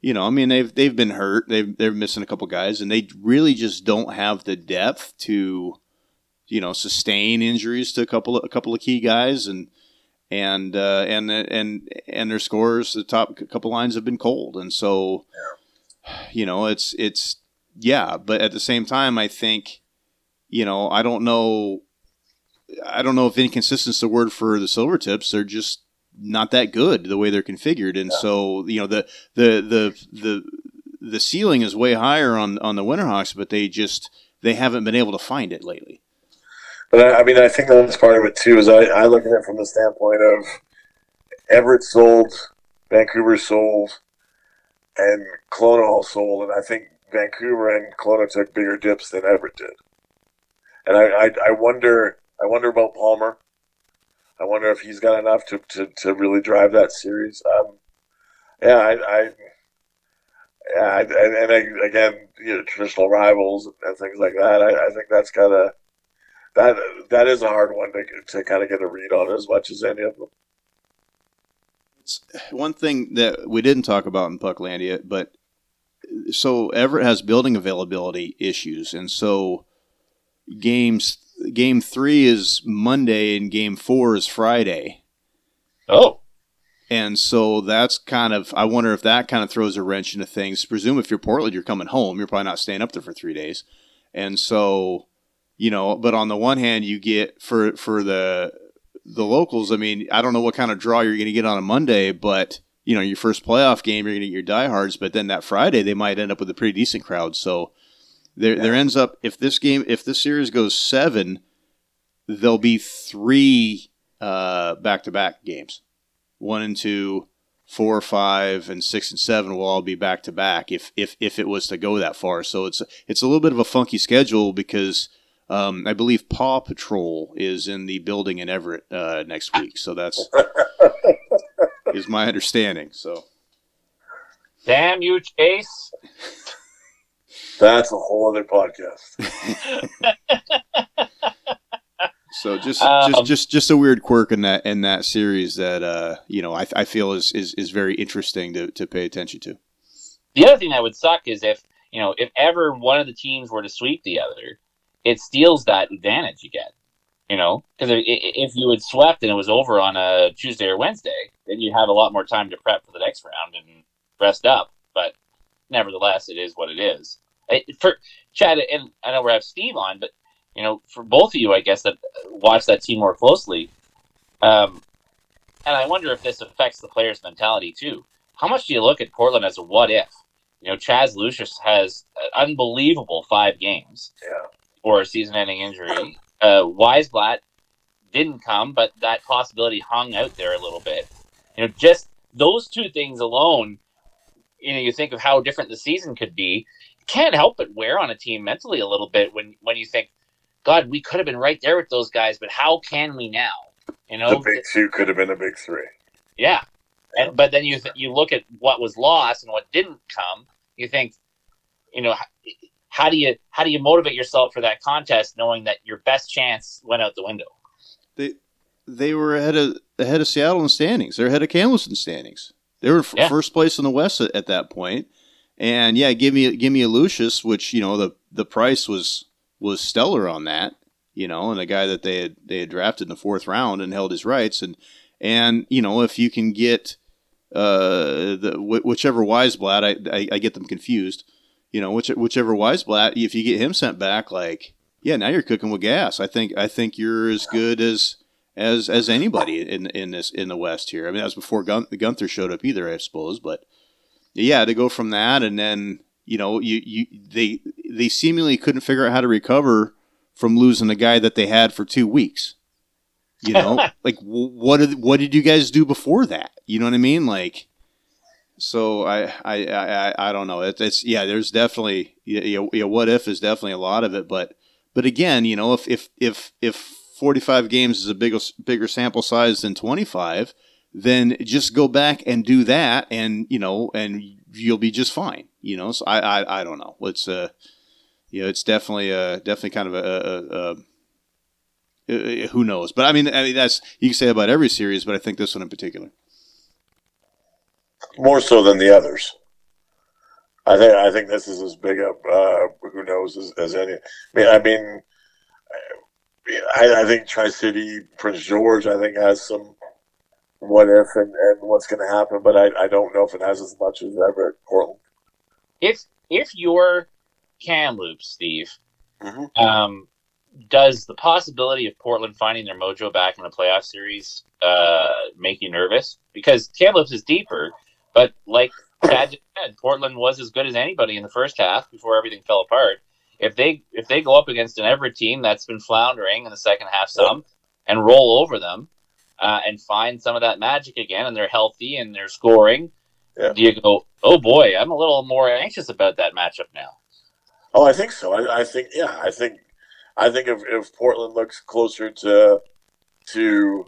you know, I mean, they've they've been hurt. They've they're missing a couple guys, and they really just don't have the depth to, you know, sustain injuries to a couple of, a couple of key guys, and and uh, and and and their scores, the top couple lines have been cold, and so, you know, it's it's yeah, but at the same time, I think, you know, I don't know. I don't know if inconsistent is the word for the silver tips. They're just not that good the way they're configured, and yeah. so you know the the the the the ceiling is way higher on on the Winterhawks, but they just they haven't been able to find it lately. But I, I mean, I think that's part of it too. Is I, I look at it from the standpoint of Everett sold, Vancouver sold, and Kelowna all sold, and I think Vancouver and Kelowna took bigger dips than Everett did. And I, I, I wonder I wonder about Palmer. I wonder if he's got enough to, to, to really drive that series. Um, yeah, I, I yeah, I, and, I, again, you know, traditional rivals and things like that. I, I think that's kind of that that is a hard one to to kind of get a read on as much as any of them. It's one thing that we didn't talk about in Pucklandia, but so Everett has building availability issues, and so games game three is Monday and game four is Friday. Oh. And so that's kind of, I wonder if that kind of throws a wrench into things. Presume if you're Portland, you're coming home. You're probably not staying up there for three days. And so, you know, but on the one hand, you get for, for the, the locals, I mean, I don't know what kind of draw you're going to get on a Monday, but, you know, your first playoff game, you're going to get your diehards. But then that Friday, they might end up with a pretty decent crowd. So, there, yeah. there ends up if this game if this series goes seven, there'll be three back to back games. One and two, four, five, and six and seven will all be back to back if if if it was to go that far. So it's it's a little bit of a funky schedule because um, I believe Paw Patrol is in the building in Everett uh, next week. So that's is my understanding. So. Damn you, Chase. That's a whole other podcast. so just um, just just just a weird quirk in that in that series that uh, you know I, I feel is, is is very interesting to, to pay attention to. The other thing that would suck is if you know if ever one of the teams were to sweep the other, it steals that advantage you get. You know, because if you had swept and it was over on a Tuesday or Wednesday, then you'd have a lot more time to prep for the next round and rest up. But nevertheless, it is what it is for Chad, and I know we have Steve on, but you know, for both of you, I guess that watch that team more closely, um, and I wonder if this affects the players' mentality too. How much do you look at Portland as a what if? You know, Chaz Lucius has an unbelievable five games yeah. for a season-ending injury. Uh, Wiesblatt didn't come, but that possibility hung out there a little bit. You know, just those two things alone, you know, you think of how different the season could be can't help but wear on a team mentally a little bit when when you think, God, we could have been right there with those guys, but how can we now? You know, the big two could have been a big three. Yeah, and but then you th- you look at what was lost and what didn't come. You think, you know, how do you how do you motivate yourself for that contest, knowing that your best chance went out the window? They they were ahead of ahead of Seattle in standings. They're ahead of Kamloops in standings. They were f- yeah. first place in the West at, at that point. and yeah, give me give me a Lucius, which you know the the price was was stellar on that, you know, and a guy that they had they had drafted in the fourth round and held his rights, and and you know if you can get uh the whichever Wiesblatt, I, I, I get them confused, you know, which whichever Wiesblatt, if you get him sent back, like yeah, now you're cooking with gas. I think I think you're as good as as as anybody in in this in the West here. I mean, that was before Gun- Guenther showed up either, I suppose. But yeah, to go from that and then you know you you they they seemingly couldn't figure out how to recover from losing a guy that they had for two weeks. You know, like what did what did you guys do before that? You know what I mean? Like, so I I I, I don't know. It, it's yeah. There's definitely yeah. What if is definitely a lot of it, but but again, you know, if if if if 45 games is a bigger bigger sample size than 25, then just go back and do that, and you know, and you'll be just fine. You know, so I I, I don't know. It's uh, you know, it's definitely a definitely kind of a, a, a uh, who knows? But I mean, I mean that's you can say about every series, but I think this one in particular. More so than the others. I think I think this is as big a uh, who knows as, as, any. I mean, I mean, I, I think Tri City Prince George I think has some what if and, and what's going to happen, but I, I don't know if it has as much as Everett Portland. If if you're Kamloops, Steve, mm-hmm. um, does the possibility of Portland finding their mojo back in the playoff series uh, make you nervous? Because Kamloops is deeper, but like Chad just said, Portland was as good as anybody in the first half before everything fell apart. If they if they go up against an Everett team that's been floundering in the second half some and roll over them uh, and find some of that magic again and they're healthy and they're scoring, yeah. do you go, oh boy, I'm a little more anxious about that matchup now? Oh, I think so. I, I think yeah, I think I think if, if Portland looks closer to to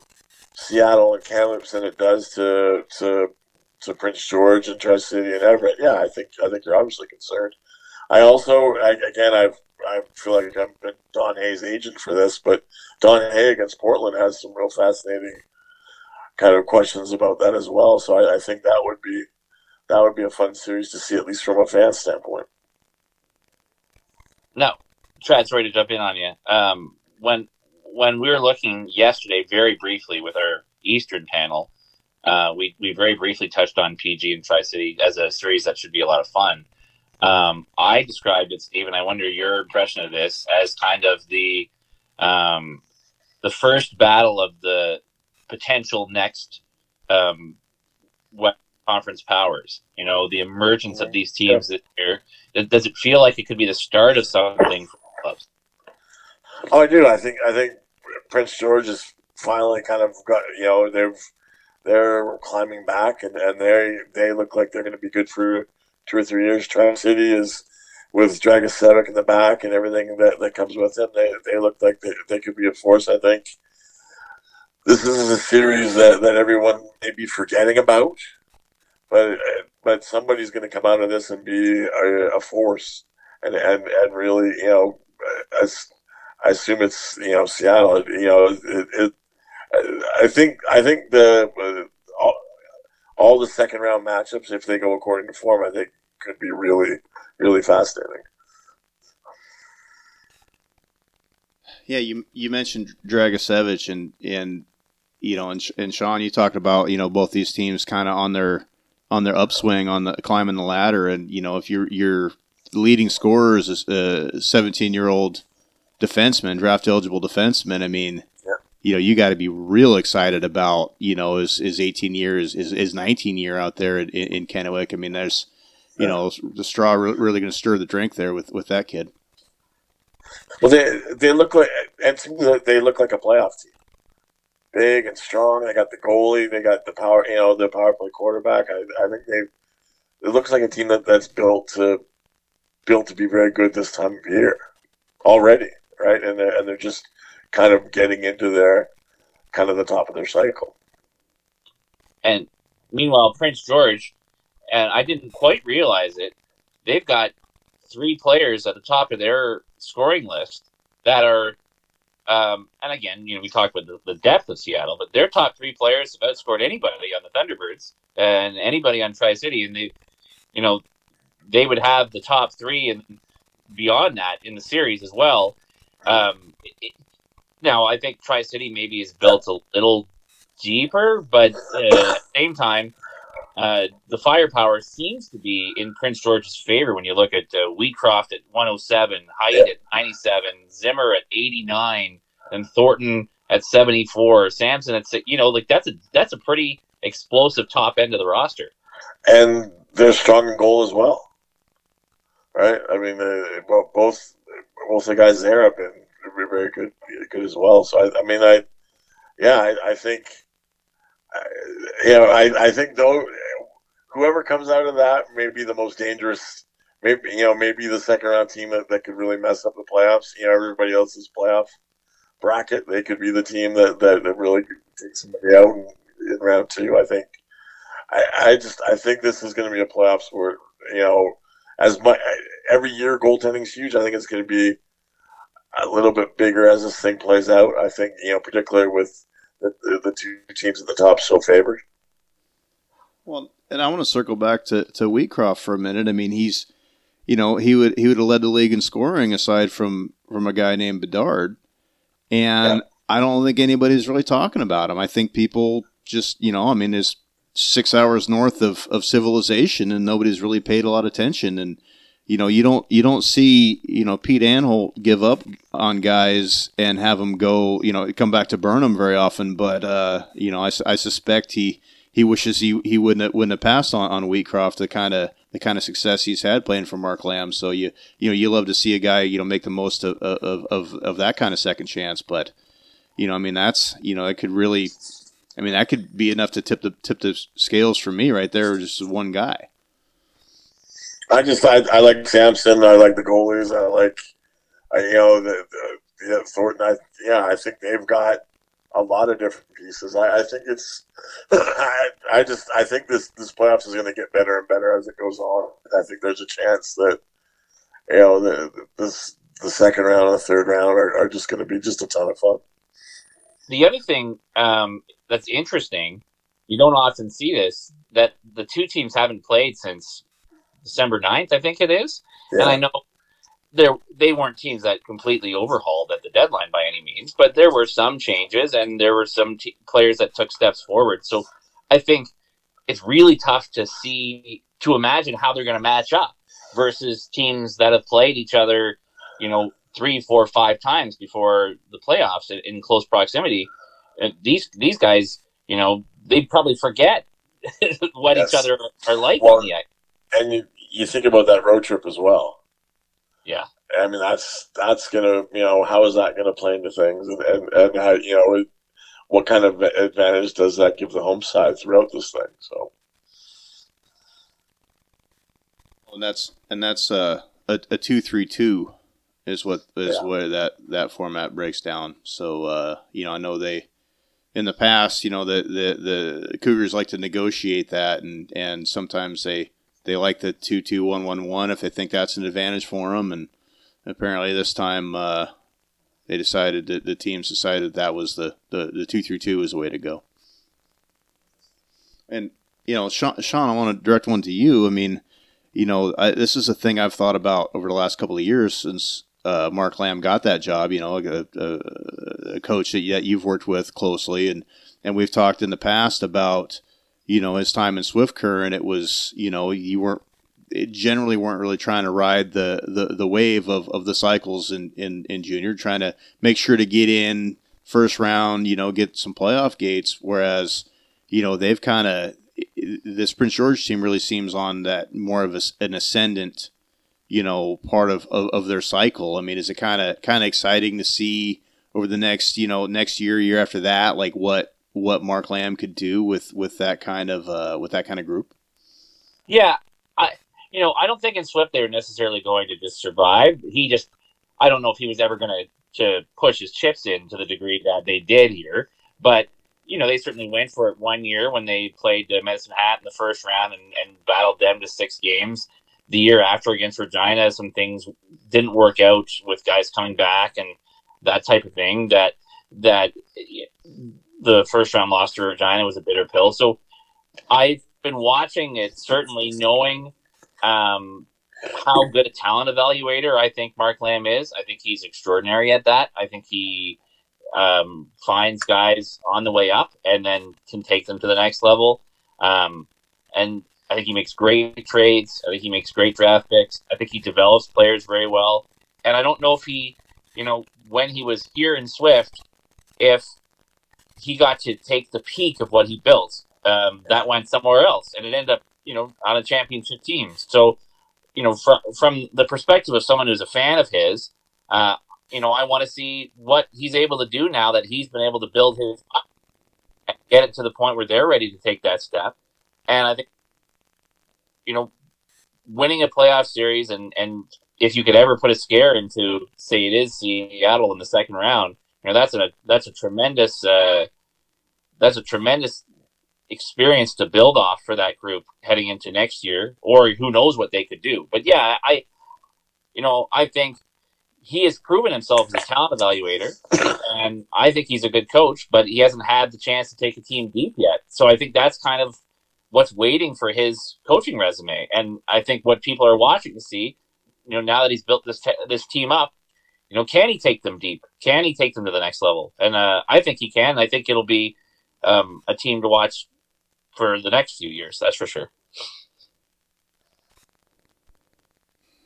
Seattle and Kamloops than it does to to to Prince George and Tri City and Everett, yeah, I think I think you're obviously concerned. I also, I, again, I've I feel like I've been Don Hay's agent for this, but Don Hay against Portland has some real fascinating kind of questions about that as well. So I, I think that would be that would be a fun series to see, at least from a fan standpoint. No, Chad, sorry to jump in on you. Um, when when we were looking yesterday, very briefly with our Eastern panel, uh, we we very briefly touched on PG and Tri City as a series that should be a lot of fun. Um, I described it, Steve, I wonder your impression of this as kind of the um, the first battle of the potential next um, conference powers. You know, the emergence of these teams this year. Does it feel like it could be the start of something for clubs? Oh, I do. I think I think Prince George has finally kind of got you know they've they're climbing back and, and they they look like they're going to be good for two or three years. Tri City is with Dragicevic in the back and everything that, that comes with him. They, they look like they, they could be a force. I think this is a series that, that everyone may be forgetting about, but but somebody's going to come out of this and be a, a force and, and and really you know as I assume it's you know Seattle. You know, it, it, I think I think the uh, all the second round matchups, if they go according to form, I think could be really, really fascinating. Yeah, you you mentioned Dragicevic and and you know and, and Sean, you talked about you know both these teams kind of on their on their upswing on the climbing the ladder, and you know if you're you're leading scorers is a 17 year old defenseman, draft eligible defenseman. I mean, you know, you got to be real excited about, you know, his, his 18 years, his, his 19 year out there in, in Kennewick. I mean, there's, you know, the straw really going to stir the drink there with, with that kid. Well, they they look like and they look like a playoff team, big and strong. They got the goalie, they got the power, you know, the power play quarterback. I, I think they it looks like a team that, that's built to built to be very good this time of year already, right? And they're and they're just kind of getting into their kind of the top of their cycle. And meanwhile, Prince George, and I didn't quite realize it, they've got three players at the top of their scoring list that are, um, and again, you know, we talked about the, the, depth of Seattle, but their top three players have outscored anybody on the Thunderbirds and anybody on Tri City, and they, you know, they would have the top three and beyond that in the series as well. Um, it, now, I think Tri City maybe is built a little deeper, but uh, at the same time, uh, the firepower seems to be in Prince George's favor when you look at uh, Wheatcroft at 107, Heidt yeah. at 97, Ziemmer at 89, and Thornton at 74, Samson at you know like that's a that's a pretty explosive top end of the roster. And they're strong in goal as well, right? I mean, both both the guys there have been very good good as well. So I, I mean, I yeah, I, I think you know, I, I think though, whoever comes out of that may be the most dangerous. Maybe you know, maybe the second round team that, that could really mess up the playoffs. You know, everybody else's playoff bracket, they could be the team that, that, that really take somebody out in, in round two. I think. I, I just I think this is going to be a playoffs where you know, as much every year goaltending is huge. I think it's going to be a little bit bigger as this thing plays out. I think you know, particularly with the, the, the two teams at the top so favored. Well, and I want to circle back to to Wheatcroft for a minute. I mean, he's you know he would he would have led the league in scoring aside from from a guy named Bedard, and yeah. I don't think anybody's really talking about him. I think people just you know I mean is six hours north of of civilization and nobody's really paid a lot of attention and you know, you don't you don't see you know Pete Anholt give up on guys and have them go you know come back to Burnham very often. But uh, you know, I, I suspect he he wishes he, he wouldn't have, wouldn't have passed on on Wheatcroft the kind of the kind of success he's had playing for Mark Lamb. So you you know you love to see a guy you know make the most of of, of, of that kind of second chance. But you know, I mean that's you know it could really, I mean that could be enough to tip the tip the scales for me right there. Just one guy. I just I, I like Samson. I like the goalies. I like I, you know the, the yeah, Thornton. I, yeah, I think they've got a lot of different pieces. I, I think it's I, I just I think this this playoffs is going to get better and better as it goes on. I think there's a chance that you know the, this the second round and the third round are, are just going to be just a ton of fun. The other thing um, that's interesting, you don't often see this, that the two teams haven't played since December 9th, I think it is. Yeah. And I know there they weren't teams that completely overhauled at the deadline by any means, but there were some changes and there were some t- players that took steps forward. So I think it's really tough to see to imagine how they're going to match up versus teams that have played each other, you know, three, four, five times before the playoffs in, in close proximity. And these these guys, you know, they probably forget what yes. each other are like well, on the ice. And you, you think about that road trip as well. Yeah. I mean, that's that's gonna you know how is that gonna play into things and and, and how you know what kind of advantage does that give the home side throughout this thing? So. And that's and that's uh, a a two three two is what is yeah. where that that format breaks down. So uh, you know I know they in the past you know the, the the Cougars like to negotiate that and and sometimes they they like the two two one one one if they think that's an advantage for them. And apparently this time uh, they decided that the teams decided that was the the the two three two is the way to go. And you know, Sean, Sean, I want to direct one to you. I mean, you know, I, this is a thing I've thought about over the last couple of years since uh, Mark Lamb got that job. You know, a, a, a coach that, that you've worked with closely, and and we've talked in the past about you know, his time in Swift Current, it was, you know, you weren't generally weren't really trying to ride the, the, the wave of, of the cycles in, in, in junior, trying to make sure to get in first round, you know, get some playoff gates. Whereas, you know, they've kind of, this Prince George team really seems on that more of a, an ascendant, you know, part of, of, of their cycle. I mean, is it kind of, kind of exciting to see over the next, you know, next year, year after that, like what, what Mark Lamb could do with with that kind of uh, with that kind of group? Yeah, I you know I don't think in Swift they were necessarily going to just survive. He just I don't know if he was ever going to to push his chips in to the degree that they did here, but you know they certainly went for it one year when they played uh, Medicine Hat in the first round and, and battled them to six games. The year after against Regina, some things didn't work out with guys coming back and that type of thing. That that the first round loss to Regina was a bitter pill. So I've been watching it, certainly knowing um, how good a talent evaluator I think Mark Lamb is. I think he's extraordinary at that. I think he um, finds guys on the way up and then can take them to the next level. Um, and I think he makes great trades. I think he makes great draft picks. I think he develops players very well. And I don't know if he, you know, when he was here in Swift, if he got to take the peak of what he built. Um, that went somewhere else, and it ended up, you know, on a championship team. So, you know, from from the perspective of someone who's a fan of his, uh, you know, I want to see what he's able to do now that he's been able to build his, get it to the point where they're ready to take that step. And I think you know, winning a playoff series and and if you could ever put a scare into, say, it is Seattle in the second round, know that's a that's a tremendous uh, that's a tremendous experience to build off for that group heading into next year, or who knows what they could do. But yeah, I, you know, I think he has proven himself as a talent evaluator, and I think he's a good coach, but he hasn't had the chance to take a team deep yet. So I think that's kind of what's waiting for his coaching resume. And I think what people are watching to see, you know, now that he's built this te- this team up, you know, can he take them deep? Can he take them to the next level? And uh, I think he can. I think it'll be um, a team to watch for the next few years. That's for sure.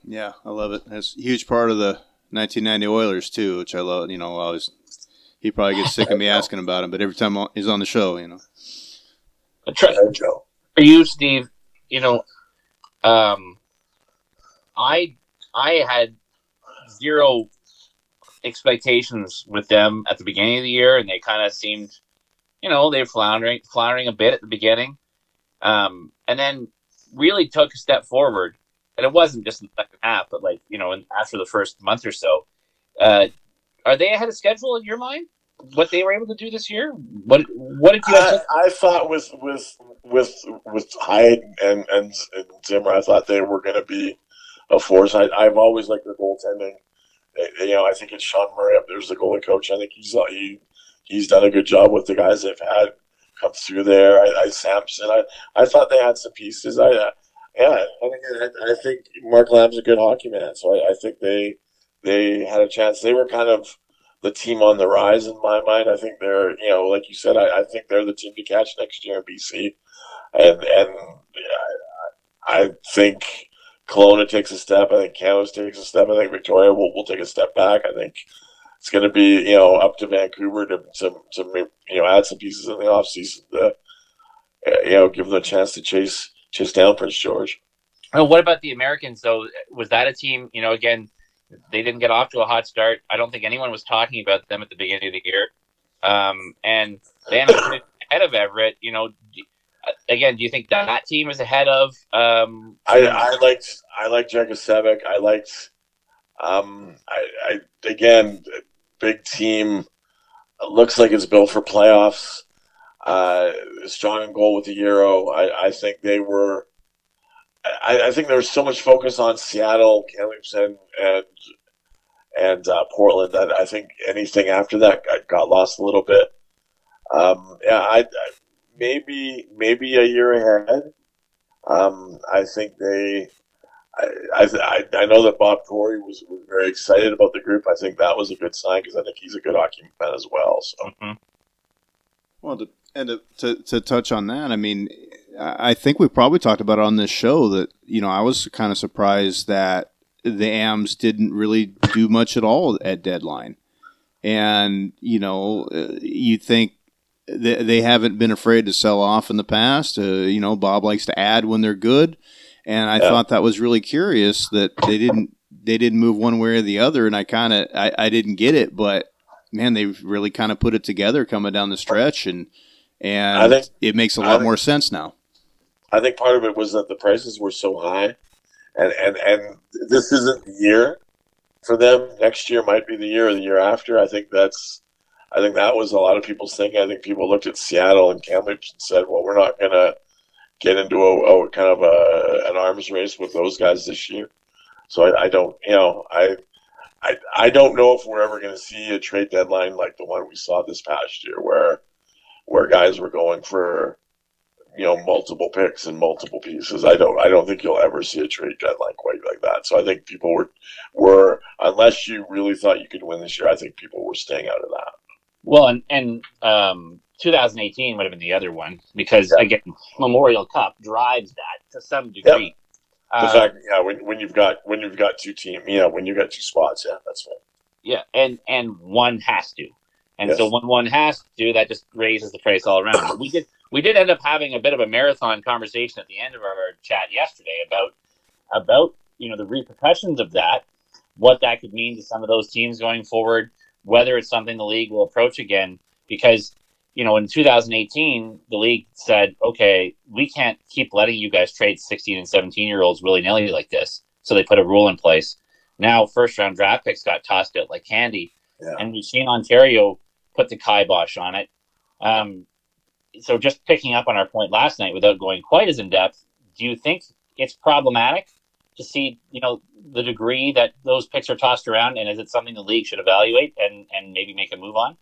Yeah, I love it. That's a huge part of the 1990 Oilers too, which I love. You know, I always he probably gets sick of me asking about him, but every time he's on the show, you know. Try, for you, Steve, you know, um, I I had zero expectations with them at the beginning of the year, and they kind of seemed, you know, they were floundering floundering a bit at the beginning, um, and then really took a step forward. And it wasn't just in the second half, but like you know, after the first month or so. Uh, are they ahead of schedule in your mind? what they were able to do this year? What what did you? I, I thought with with with with Heidt and, and, and Ziemmer, I thought they were going to be a force. I, I've always liked their goaltending. You know, I think it's Sean Murray up there's the goalie coach. I think he's he he's done a good job with the guys they've had come through there. I, I Samson, I I thought they had some pieces. I uh, yeah, I think I, think Mark Lamb's a good hockey man, so I, I think they they had a chance. They were kind of the team on the rise in my mind. I think they're, you know, like you said, I, I think they're the team to catch next year in BC, and and I, I think Kelowna takes a step. I think Kamloops takes a step. I think Victoria will, will take a step back. I think it's going to be you know up to Vancouver to to, to you know add some pieces in the offseason to you know give them a chance to chase chase down Prince George. Oh, what about the Americans though? Was that a team? You know, again, they didn't get off to a hot start. I don't think anyone was talking about them at the beginning of the year. Um, and they ended ahead of Everett. You know, again, do you think that, that team is ahead of? Um, I, I liked I liked Jerkosevic. I liked. Um, I, I again, big team. Looks like it's built for playoffs. Uh, strong in goal with the Euro. I, I think they were I, I think there's so much focus on Seattle, and and and uh, Portland that I think anything after that got, got lost a little bit. Um, yeah, I, I, maybe maybe a year ahead. Um, I think they. I, I, I know that Bob Tory was, was very excited about the group. I think that was a good sign because I think he's a good hockey fan as well. So, mm-hmm. well, to, and to, to, to touch on that, I mean, I think we probably talked about it on this show that you know I was kind of surprised that the AMs didn't really do much at all at deadline, and you know uh, you think they, they haven't been afraid to sell off in the past. Uh, you know Bob likes to add when they're good, and I yeah. thought that was really curious that they didn't they didn't move one way or the other, and I kind of I, I didn't get it, but man, they really kind of put it together coming down the stretch and. And I think, it makes a lot think, more sense now. I think part of it was that the prices were so high, and and and this isn't the year for them. Next year might be the year or the year after. I think that's. I think that was a lot of people's thinking. I think people looked at Seattle and Kamloops and said, "Well, we're not going to get into a, a, kind of a, an arms race with those guys this year." So I, I don't, you know, I, I, I don't know if we're ever going to see a trade deadline like the one we saw this past year, where where guys were going for you know multiple picks and multiple pieces. I don't I don't think you'll ever see a trade deadline quite like that. So I think people were were unless you really thought you could win this year, I think people were staying out of that. Well, and and um, 2018 would have been the other one because Yeah. again, Memorial Cup drives that to some degree. The Uh, fact, yeah, when, when you've got when you've got two team, yeah, when you've got two spots, yeah, that's right. Yeah, and and one has to, and Yes. so when one has to, that just raises the price all around. But we did we did end up having a bit of a marathon conversation at the end of our chat yesterday about about you know the repercussions of that, what that could mean to some of those teams going forward, whether it's something the league will approach again. Because you know in 2018 the league said, okay, we can't keep letting you guys trade 16 and 17 year olds willy nilly like this, so they put a rule in place. Now first round draft picks got tossed out like candy Yeah. and we've seen Ontario put the kibosh on it. Um, so, just picking up on our point last night, without going quite as in depth, do you think it's problematic to see, you know, the degree that those picks are tossed around, and is it something the league should evaluate and and maybe make a move on?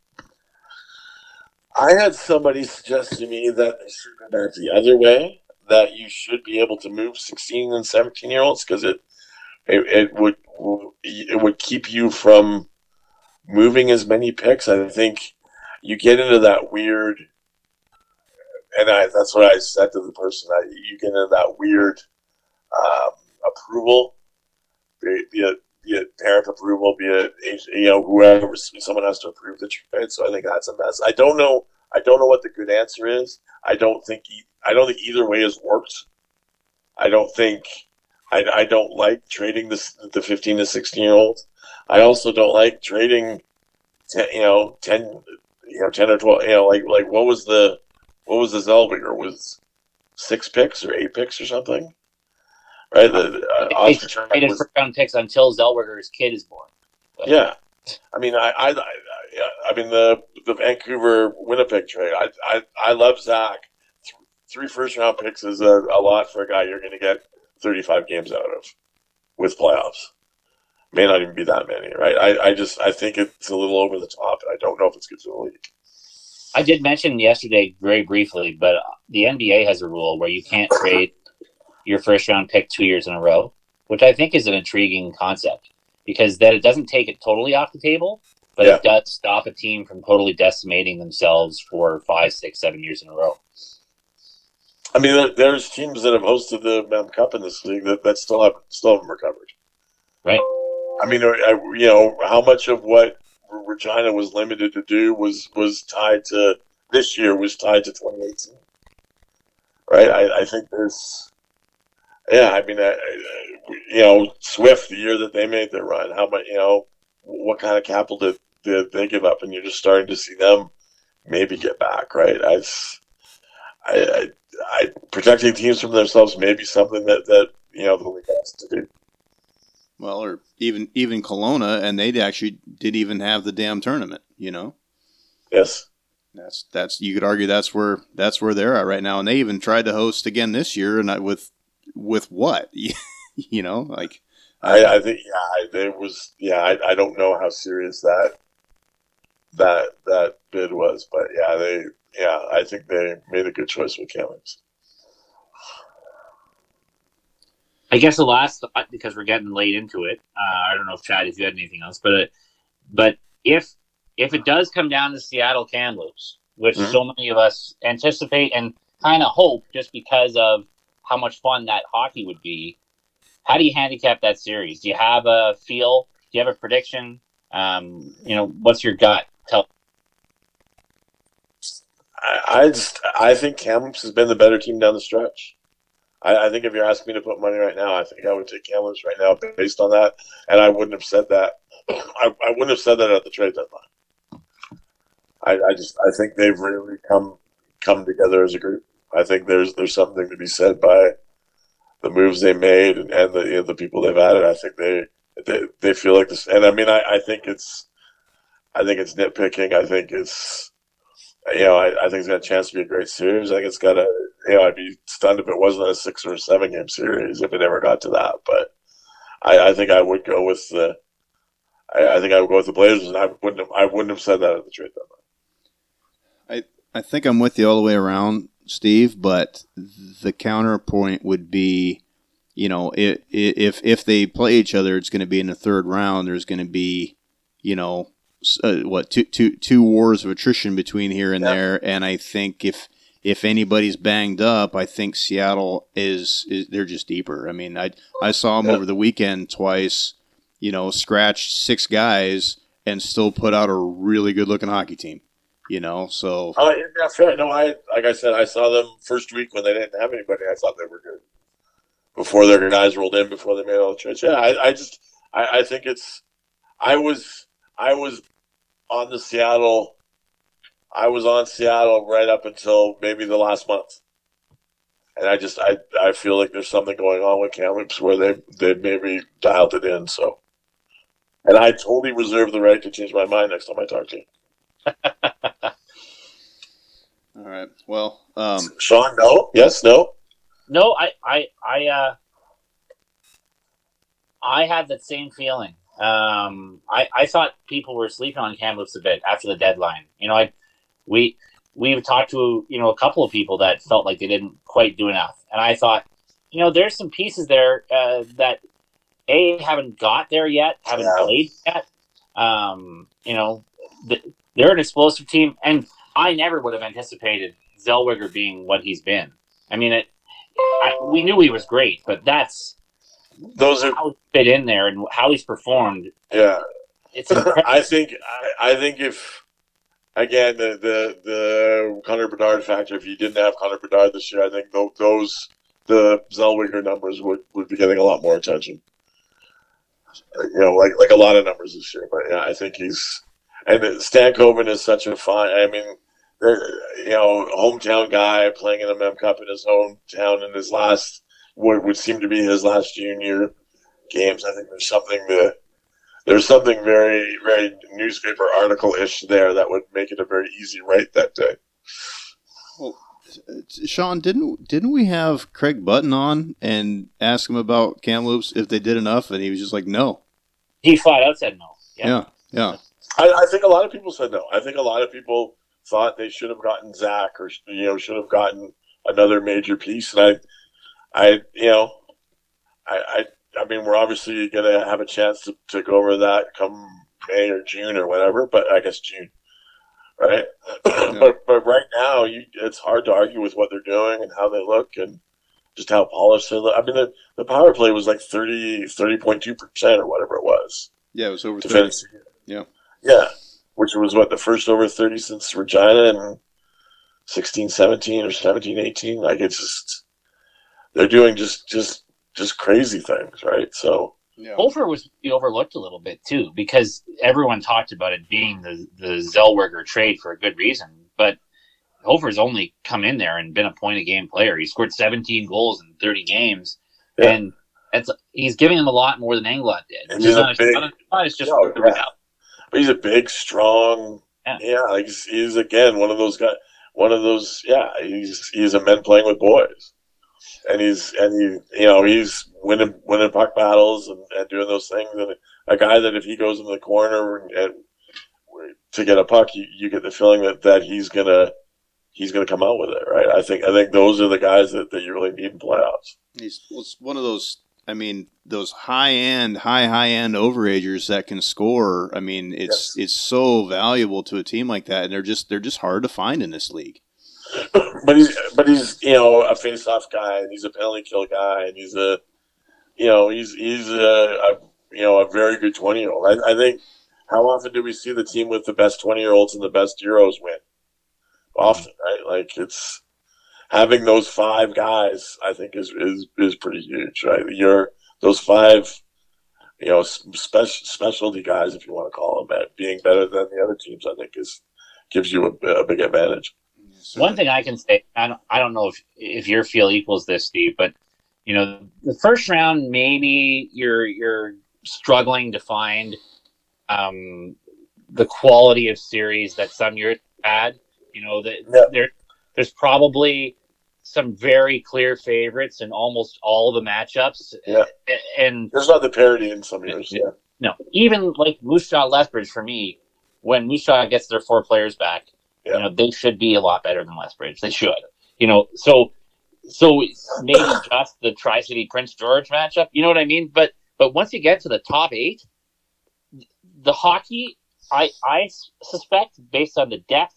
I had somebody suggest to me that they should go the other way. That you should be able to move 16 and 17 year olds because it, it it would it would keep you from moving as many picks. I think you get into that weird, and I, that's what I said to the person. I, you get into that weird um, approval, be, it parent approval, be it you know whoever someone has to approve the trade. So I think that's a mess. I don't know. I don't know what the good answer is. I don't think I don't think either way has worked. I don't think I, I don't like trading this the fifteen to sixteen year olds. I also don't like trading, 10, you know, ten, you know, ten or twelve. You know, like like what was the what was the Zellweger was six picks or eight picks or something, right? The uh, Oscar traded was- first round picks until Zellweger's kid is born. yeah, I mean, I, I, I, I mean the the Vancouver Winnipeg trade. I, I, I love Zach. Three first round picks is a, a lot for a guy you're going to get 35 games out of with playoffs. May not even be that many, right? I, I just I think it's a little over the top, I don't know if it's good for the league. I did mention yesterday very briefly, but the NBA has a rule where you can't trade your first round pick two years in a row, which I think is an intriguing concept because that it doesn't take it totally off the table, but Yeah. it does stop a team from totally decimating themselves for five, six, seven years in a row. I mean, there's teams that have hosted the Mem Cup in this league that, that still have still haven't recovered. Right. I mean, I, you know, how much of what Regina was limited to do was was tied to this year was tied to 2018. Right. I, I think there's, yeah. I mean, I, I- you know, Swift the year that they made their run, how much, you know, what kind of capital did, did they give up, and you're just starting to see them maybe get back. Right. I, I, I protecting teams from themselves may be something that that you know the league has to do. Well, or even even Kelowna, and they actually did even have the damn tournament. You know, Yes. that's that's you could argue that's where that's where they're at right now, and they even tried to host again this year, and I, with with what you know, like I, I think yeah, I, there was yeah. I, I don't know how serious that that that bid was, but yeah, they yeah. I think they made a good choice with Kamloops. I guess the last thought, because we're getting late into it. Uh, I don't know if Chad, if you had anything else, but uh, but if if it does come down to Seattle Kamloops, which Mhm. so many of us anticipate and kind of hope, just because of how much fun that hockey would be, how do you handicap that series? Do you have a feel? Do you have a prediction? Um, you know, what's your gut? Tell. I, just I think Kamloops has been the better team down the stretch. I, I think if you're asking me to put money right now, I think I would take Kamloops right now based on that, and I wouldn't have said that. I, I wouldn't have said that at the trade deadline. I, I just I think they've really come come together as a group. I think there's there's something to be said by the moves they made and, and the you know, the people they've added. I think they they, they feel like this, and I mean I, I think it's I think it's nitpicking. I think it's you know, I, I think it's got a chance to be a great series. I think it's got a, you know, I'd be stunned if it wasn't a six or seven game series if it ever got to that. But I, I think I would go with the, I, I think I would go with the Blazers, and I wouldn't have, I wouldn't have said that at the trade deadline. I think I'm with you all the way around, Steve. But the counterpoint would be, you know, i- i- if if they play each other, it's going to be in the third round. There's going to be, you know, uh, what two, two, two wars of attrition between here and Yeah. there, and I think if if anybody's banged up, I think Seattle is, is they're just deeper. I mean, I I saw them Yeah. over the weekend twice. You know, scratched six guys and still put out a really good looking hockey team. You know, so Oh, yeah, fair. No, I like I said, I saw them first week when they didn't have anybody. I thought they were good before their guys rolled in, before they made all the trades. Yeah, I, I just, I, I think it's. I was, I was on the Seattle. I was on Seattle right up until maybe the last month, and I just, I, I feel like there's something going on with Kamloops where they, they maybe dialed it in. So, and I totally reserve the right to change my mind next time I talk to you. All right. Well, um, Sean, no, yes, no. No, I, I, I, uh, I had that same feeling. Um, I, I thought people were sleeping on Kamloops a bit after the deadline. You know, I, we, we've talked to you know a couple of people that felt like they didn't quite do enough, and I thought, you know, there's some pieces there uh, that a haven't got there yet, haven't Yeah. played yet. Um, you know, th- they're an explosive team, and I never would have anticipated Zellweger being what he's been. I mean, it. I, we knew he was great, but that's Those are how fit in there and how he's performed. yeah. It's. I think I, I think if again the, the the Connor Bedard factor, if you didn't have Connor Bedard this year, I think those the Zellweger numbers would, would be getting a lot more attention. You know, like like a lot of numbers this year. But yeah, I think he's and Stan Stankoven is such a fine. I mean, you know, hometown guy playing in a Mem Cup in his hometown in his last what would seem to be his last junior games. I think there's something that there's something very, very newspaper article ish there that would make it a very easy write that day. Sean, didn't didn't we have Craig Button on and ask him about Kamloops if they did enough, and he was just like, no. he flat out said no. Yeah, yeah. I, I think a lot of people said no. I think a lot of people thought they should have gotten Zach or you know should have gotten another major piece, and I, I you know, I, I, I mean we're obviously gonna have a chance to, to go over that come May or June or whatever, but I guess June, right? but but right now you it's hard to argue with what they're doing and how they look and just how polished they look. I mean the, the power play was like 30 30.2 percent or whatever it was Yeah, it was over to 30. finish. Yeah. Yeah. Which was what the first over 30 since Regina and 16, 17 or 17, 18. Like it's just, they're doing just, just, just crazy things. Right. So, Yeah. Hofer was overlooked a little bit too because everyone talked about it being the the Zellweger trade for a good reason, but Hofer's only come in there and been a point a game player. He scored 17 goals in 30 games, Yeah. and it's he's giving them a lot more than Englot did. And Which he's is a not, big- not, not it's just oh, No, the yeah. result. But he's a big, strong, Yeah. yeah, like he's, he's again, one of those guys, one of those, yeah, he's, he's a men playing with boys. And he's, and he, you know, he's winning, winning puck battles and, and doing those things. And a guy that if he goes in the corner and, and to get a puck, you, you get the feeling that, that he's gonna, he's gonna come out with it, right? I think, I think those are the guys that, that you really need in playoffs. He's well, it's one of those. I mean, those high end, high high end overagers that can score. I mean, it's it's so valuable to a team like that, and they're just they're just hard to find in this league. but he's but he's you know a face off guy and he's a penalty kill guy and he's a you know he's he's a, a you know a very good twenty year old. I, I think how often do we see the team with the best twenty year olds and the best Euros win? Often, right? Like it's having those five guys. I think is is is pretty huge, right? You're those five. You know, special specialty guys, if you want to call them, at being better than the other teams, I think is gives you a, a big advantage. One thing I can say, I don't, I don't know if if your feel equals this, Steve, but you know, the first round maybe you're you're struggling to find um, the quality of series that some years had. You know, that Yeah. there there's probably some very clear favorites in almost all the matchups. Yeah. And There's not the parity in some years. Yeah. no, even like Moose Jaw Lethbridge for me, when Moose Jaw gets their four players back, Yeah. you know, they should be a lot better than Lethbridge. They should. You know, so so maybe just the Tri City Prince George matchup. You know what I mean? But but once you get to the top eight, the hockey I I suspect based on the depth,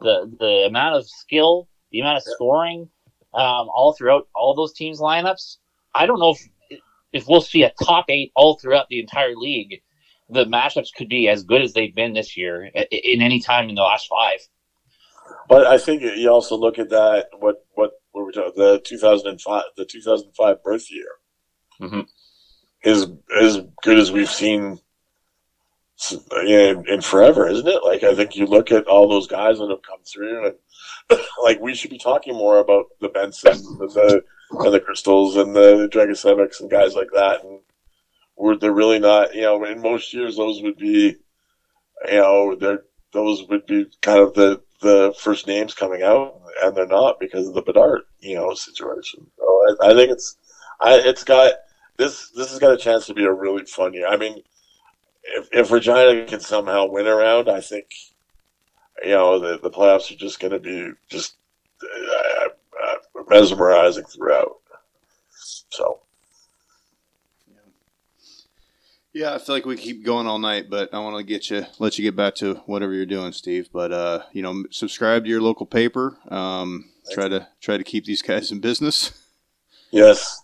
the the amount of skill, the amount of scoring, um, all throughout all those teams' lineups. I don't know if if we'll see a top eight all throughout the entire league. The matchups could be as good as they've been this year in any time in the last five. But I think you also look at that what what what were we talking the 2005 the 2005 birth year mm-hmm. is as good as we've seen in forever, isn't it? Like I think you look at all those guys that have come through, and like we should be talking more about the Benson, the, and the Cristalls, and the Dragosevics, and guys like that. And we're they're really not. You know, in most years those would be, you know, they're those would be kind of the the first names coming out, and they're not because of the Bedard, you know, situation. So I, I think it's, I it's got this this has got a chance to be a really fun year. I mean if, if Regina can somehow win around, I think you know the, the playoffs are just going to be just uh, uh, mesmerizing throughout. So. Yeah, I feel like we keep going all night, but I want to get you, let you get back to whatever you're doing, Steve. But uh, you know, subscribe to your local paper. Um, try to try to keep these guys in business. Yes.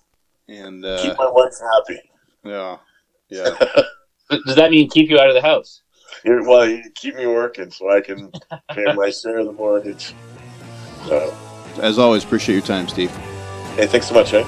And uh, keep my wife happy. Yeah. Yeah. Does that mean keep you out of the house? Well, you keep me working so I can pay my share of the mortgage. So. As always, appreciate your time, Steve. Hey, thanks so much, eh?